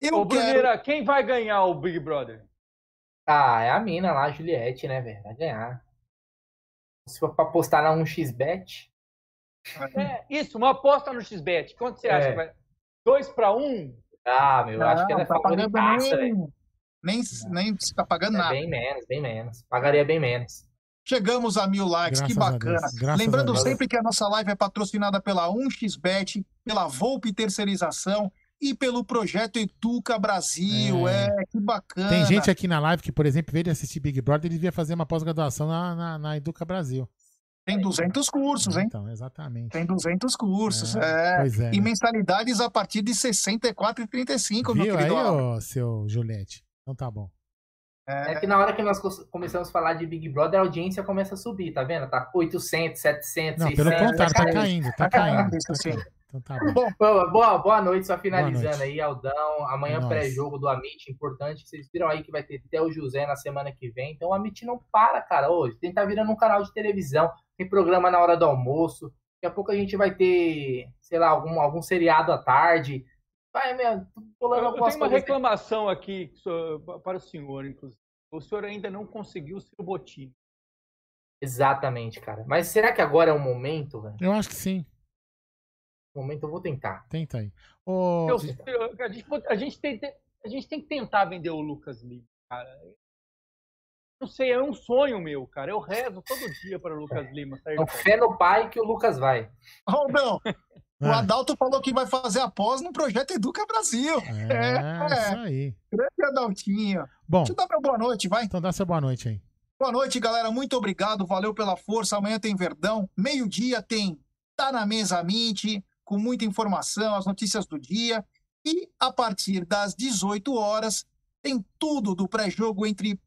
Eu Ô, quero... Quem vai ganhar o Big Brother? Ah, é a mina lá, a Juliette, né, velho? Vai ganhar. Se for pra postar na 1xBet, É, isso, uma aposta no XBET. Quanto você acha? É. que vai? 2 para 1? Ah, meu, eu acho que ela é tá favoritaça, velho. Nem, nem, nem tá pagando É nada. bem menos, bem menos. Pagaria bem menos. Chegamos a mil likes, que Graças a bacana. Lembrando sempre que a nossa live é patrocinada pela 1xBet, pela Volpe Terceirização e pelo projeto Educa Brasil. É. É, que bacana. Tem gente aqui na live que, por exemplo, veio de assistir Big Brother e devia fazer uma pós-graduação na, na, na Educa Brasil. Tem 200 cursos, hein? Então, exatamente. Tem 200 cursos, É, é. Pois é. E né? mensalidades a partir de R$ 64,35, meu aí, querido. Alan. ô, seu Juliette? Então tá bom. É que na hora que nós co- começamos a falar de Big Brother, a audiência começa a subir, tá vendo? Tá 800, 700, Não, 600. pelo contrário, tá caindo. tá caindo. tá caindo. Então tá bom. Boa, boa, boa noite, só finalizando noite. aí, Aldão. Amanhã É pré-jogo do Amit, importante. Vocês viram aí que vai ter até o José na semana que vem. Então o Amit não para, cara. Hoje tem tá virando um canal de televisão, tem programa na hora do almoço. Daqui a pouco a gente vai ter, sei lá, algum, algum seriado à tarde. Vai, meu, tô Eu, pulando eu algumas tenho uma reclamação aqui para o senhor, inclusive. O senhor ainda não conseguiu o Ciro Bottini. Exatamente, cara. Mas será que agora é o momento, velho? Eu acho que sim. O momento eu vou tentar. Tenta aí. Ô, Eu- a, gente, a gente tem, a gente tem que tentar vender o Lucas Lima, cara. Não sei, é um sonho meu, cara. Eu rezo todo dia para o Lucas Lima sair Então, fé no pai que o Lucas vai. Aldão, o ah, Adalto falou que vai fazer a pós no projeto Educa Brasil. é, isso aí. Grande Adaltinho. Bom, Deixa eu dar meu boa noite, vai. então dá seu boa noite aí. Boa noite, galera. Muito obrigado. Valeu pela força. Amanhã tem Verdão. Meio-dia tem Tá na Mesa Mint, com muita informação, as notícias do dia. E a partir das 18 horas tem tudo do pré-jogo entre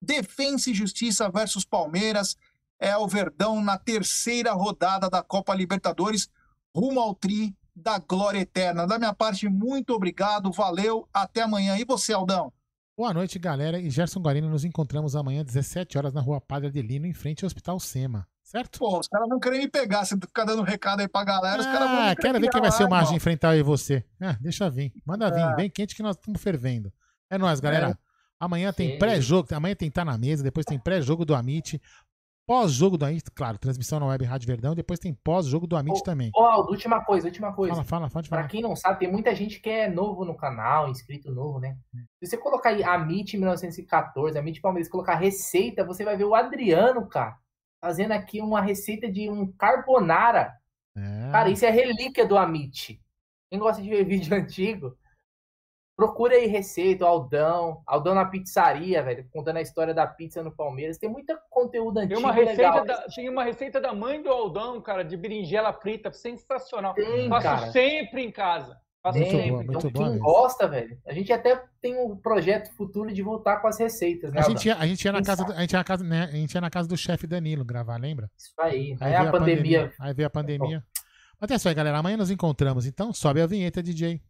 Defensa e Justiça versus Palmeiras. É o Verdão na terceira rodada da Copa Libertadores, rumo ao tri da glória eterna. Da minha parte, muito obrigado. Valeu. Até amanhã. E você, Aldão? Boa noite, galera. E Gerson Guarino, nos encontramos amanhã, 17 horas, na rua Padre Adelino, em frente ao Hospital Sema. Certo? Pô, os caras não querem me pegar. Se tu ficar dando recado aí pra galera, os caras vão Ah, quero ver quem vai lá, ser o mais de irmão. enfrentar eu e você. Ah, deixa vir. Manda vir. É. Vem quente que nós estamos fervendo. É nóis, galera. Amanhã tem pré-jogo. Amanhã tem Tá na Mesa. Depois tem pré-jogo do Amit. Pós-jogo do Amit. Claro, transmissão na Web Rádio Verdão. Depois tem pós-jogo do Amit também. Aldo, última coisa, última coisa. Fala, fala, pode Pra quem não sabe, tem muita gente que é novo no canal, inscrito novo, né? Se você colocar aí Amit 1914, Amit Palmeiras, colocar receita, você vai ver o Adriano, cara, fazendo aqui uma receita de um carbonara. É. Cara, isso é relíquia do Amit. Quem gosta de ver vídeo antigo, procura aí receita, o Aldão, Aldão na pizzaria, velho, contando a história da pizza no Palmeiras. Tem muito conteúdo Tem antigo uma, e receita legal. da, tem uma receita da mãe do Aldão, cara, de berinjela frita, sensacional. Tem, Faço cara. sempre em casa. Faço Muito sempre. boa, em muito casa. então, boa quem mesmo. gosta, velho, a gente até tem um projeto futuro de voltar com as receitas, né? A gente, ia, a gente ia na casa, do, a gente ia na casa, né, a gente ia na casa do chefe Danilo gravar, lembra? Isso aí. Aí, veio a pandemia. Aí veio a pandemia. Mas é isso aí, galera. Amanhã nos encontramos. Então, sobe a vinheta, DJ.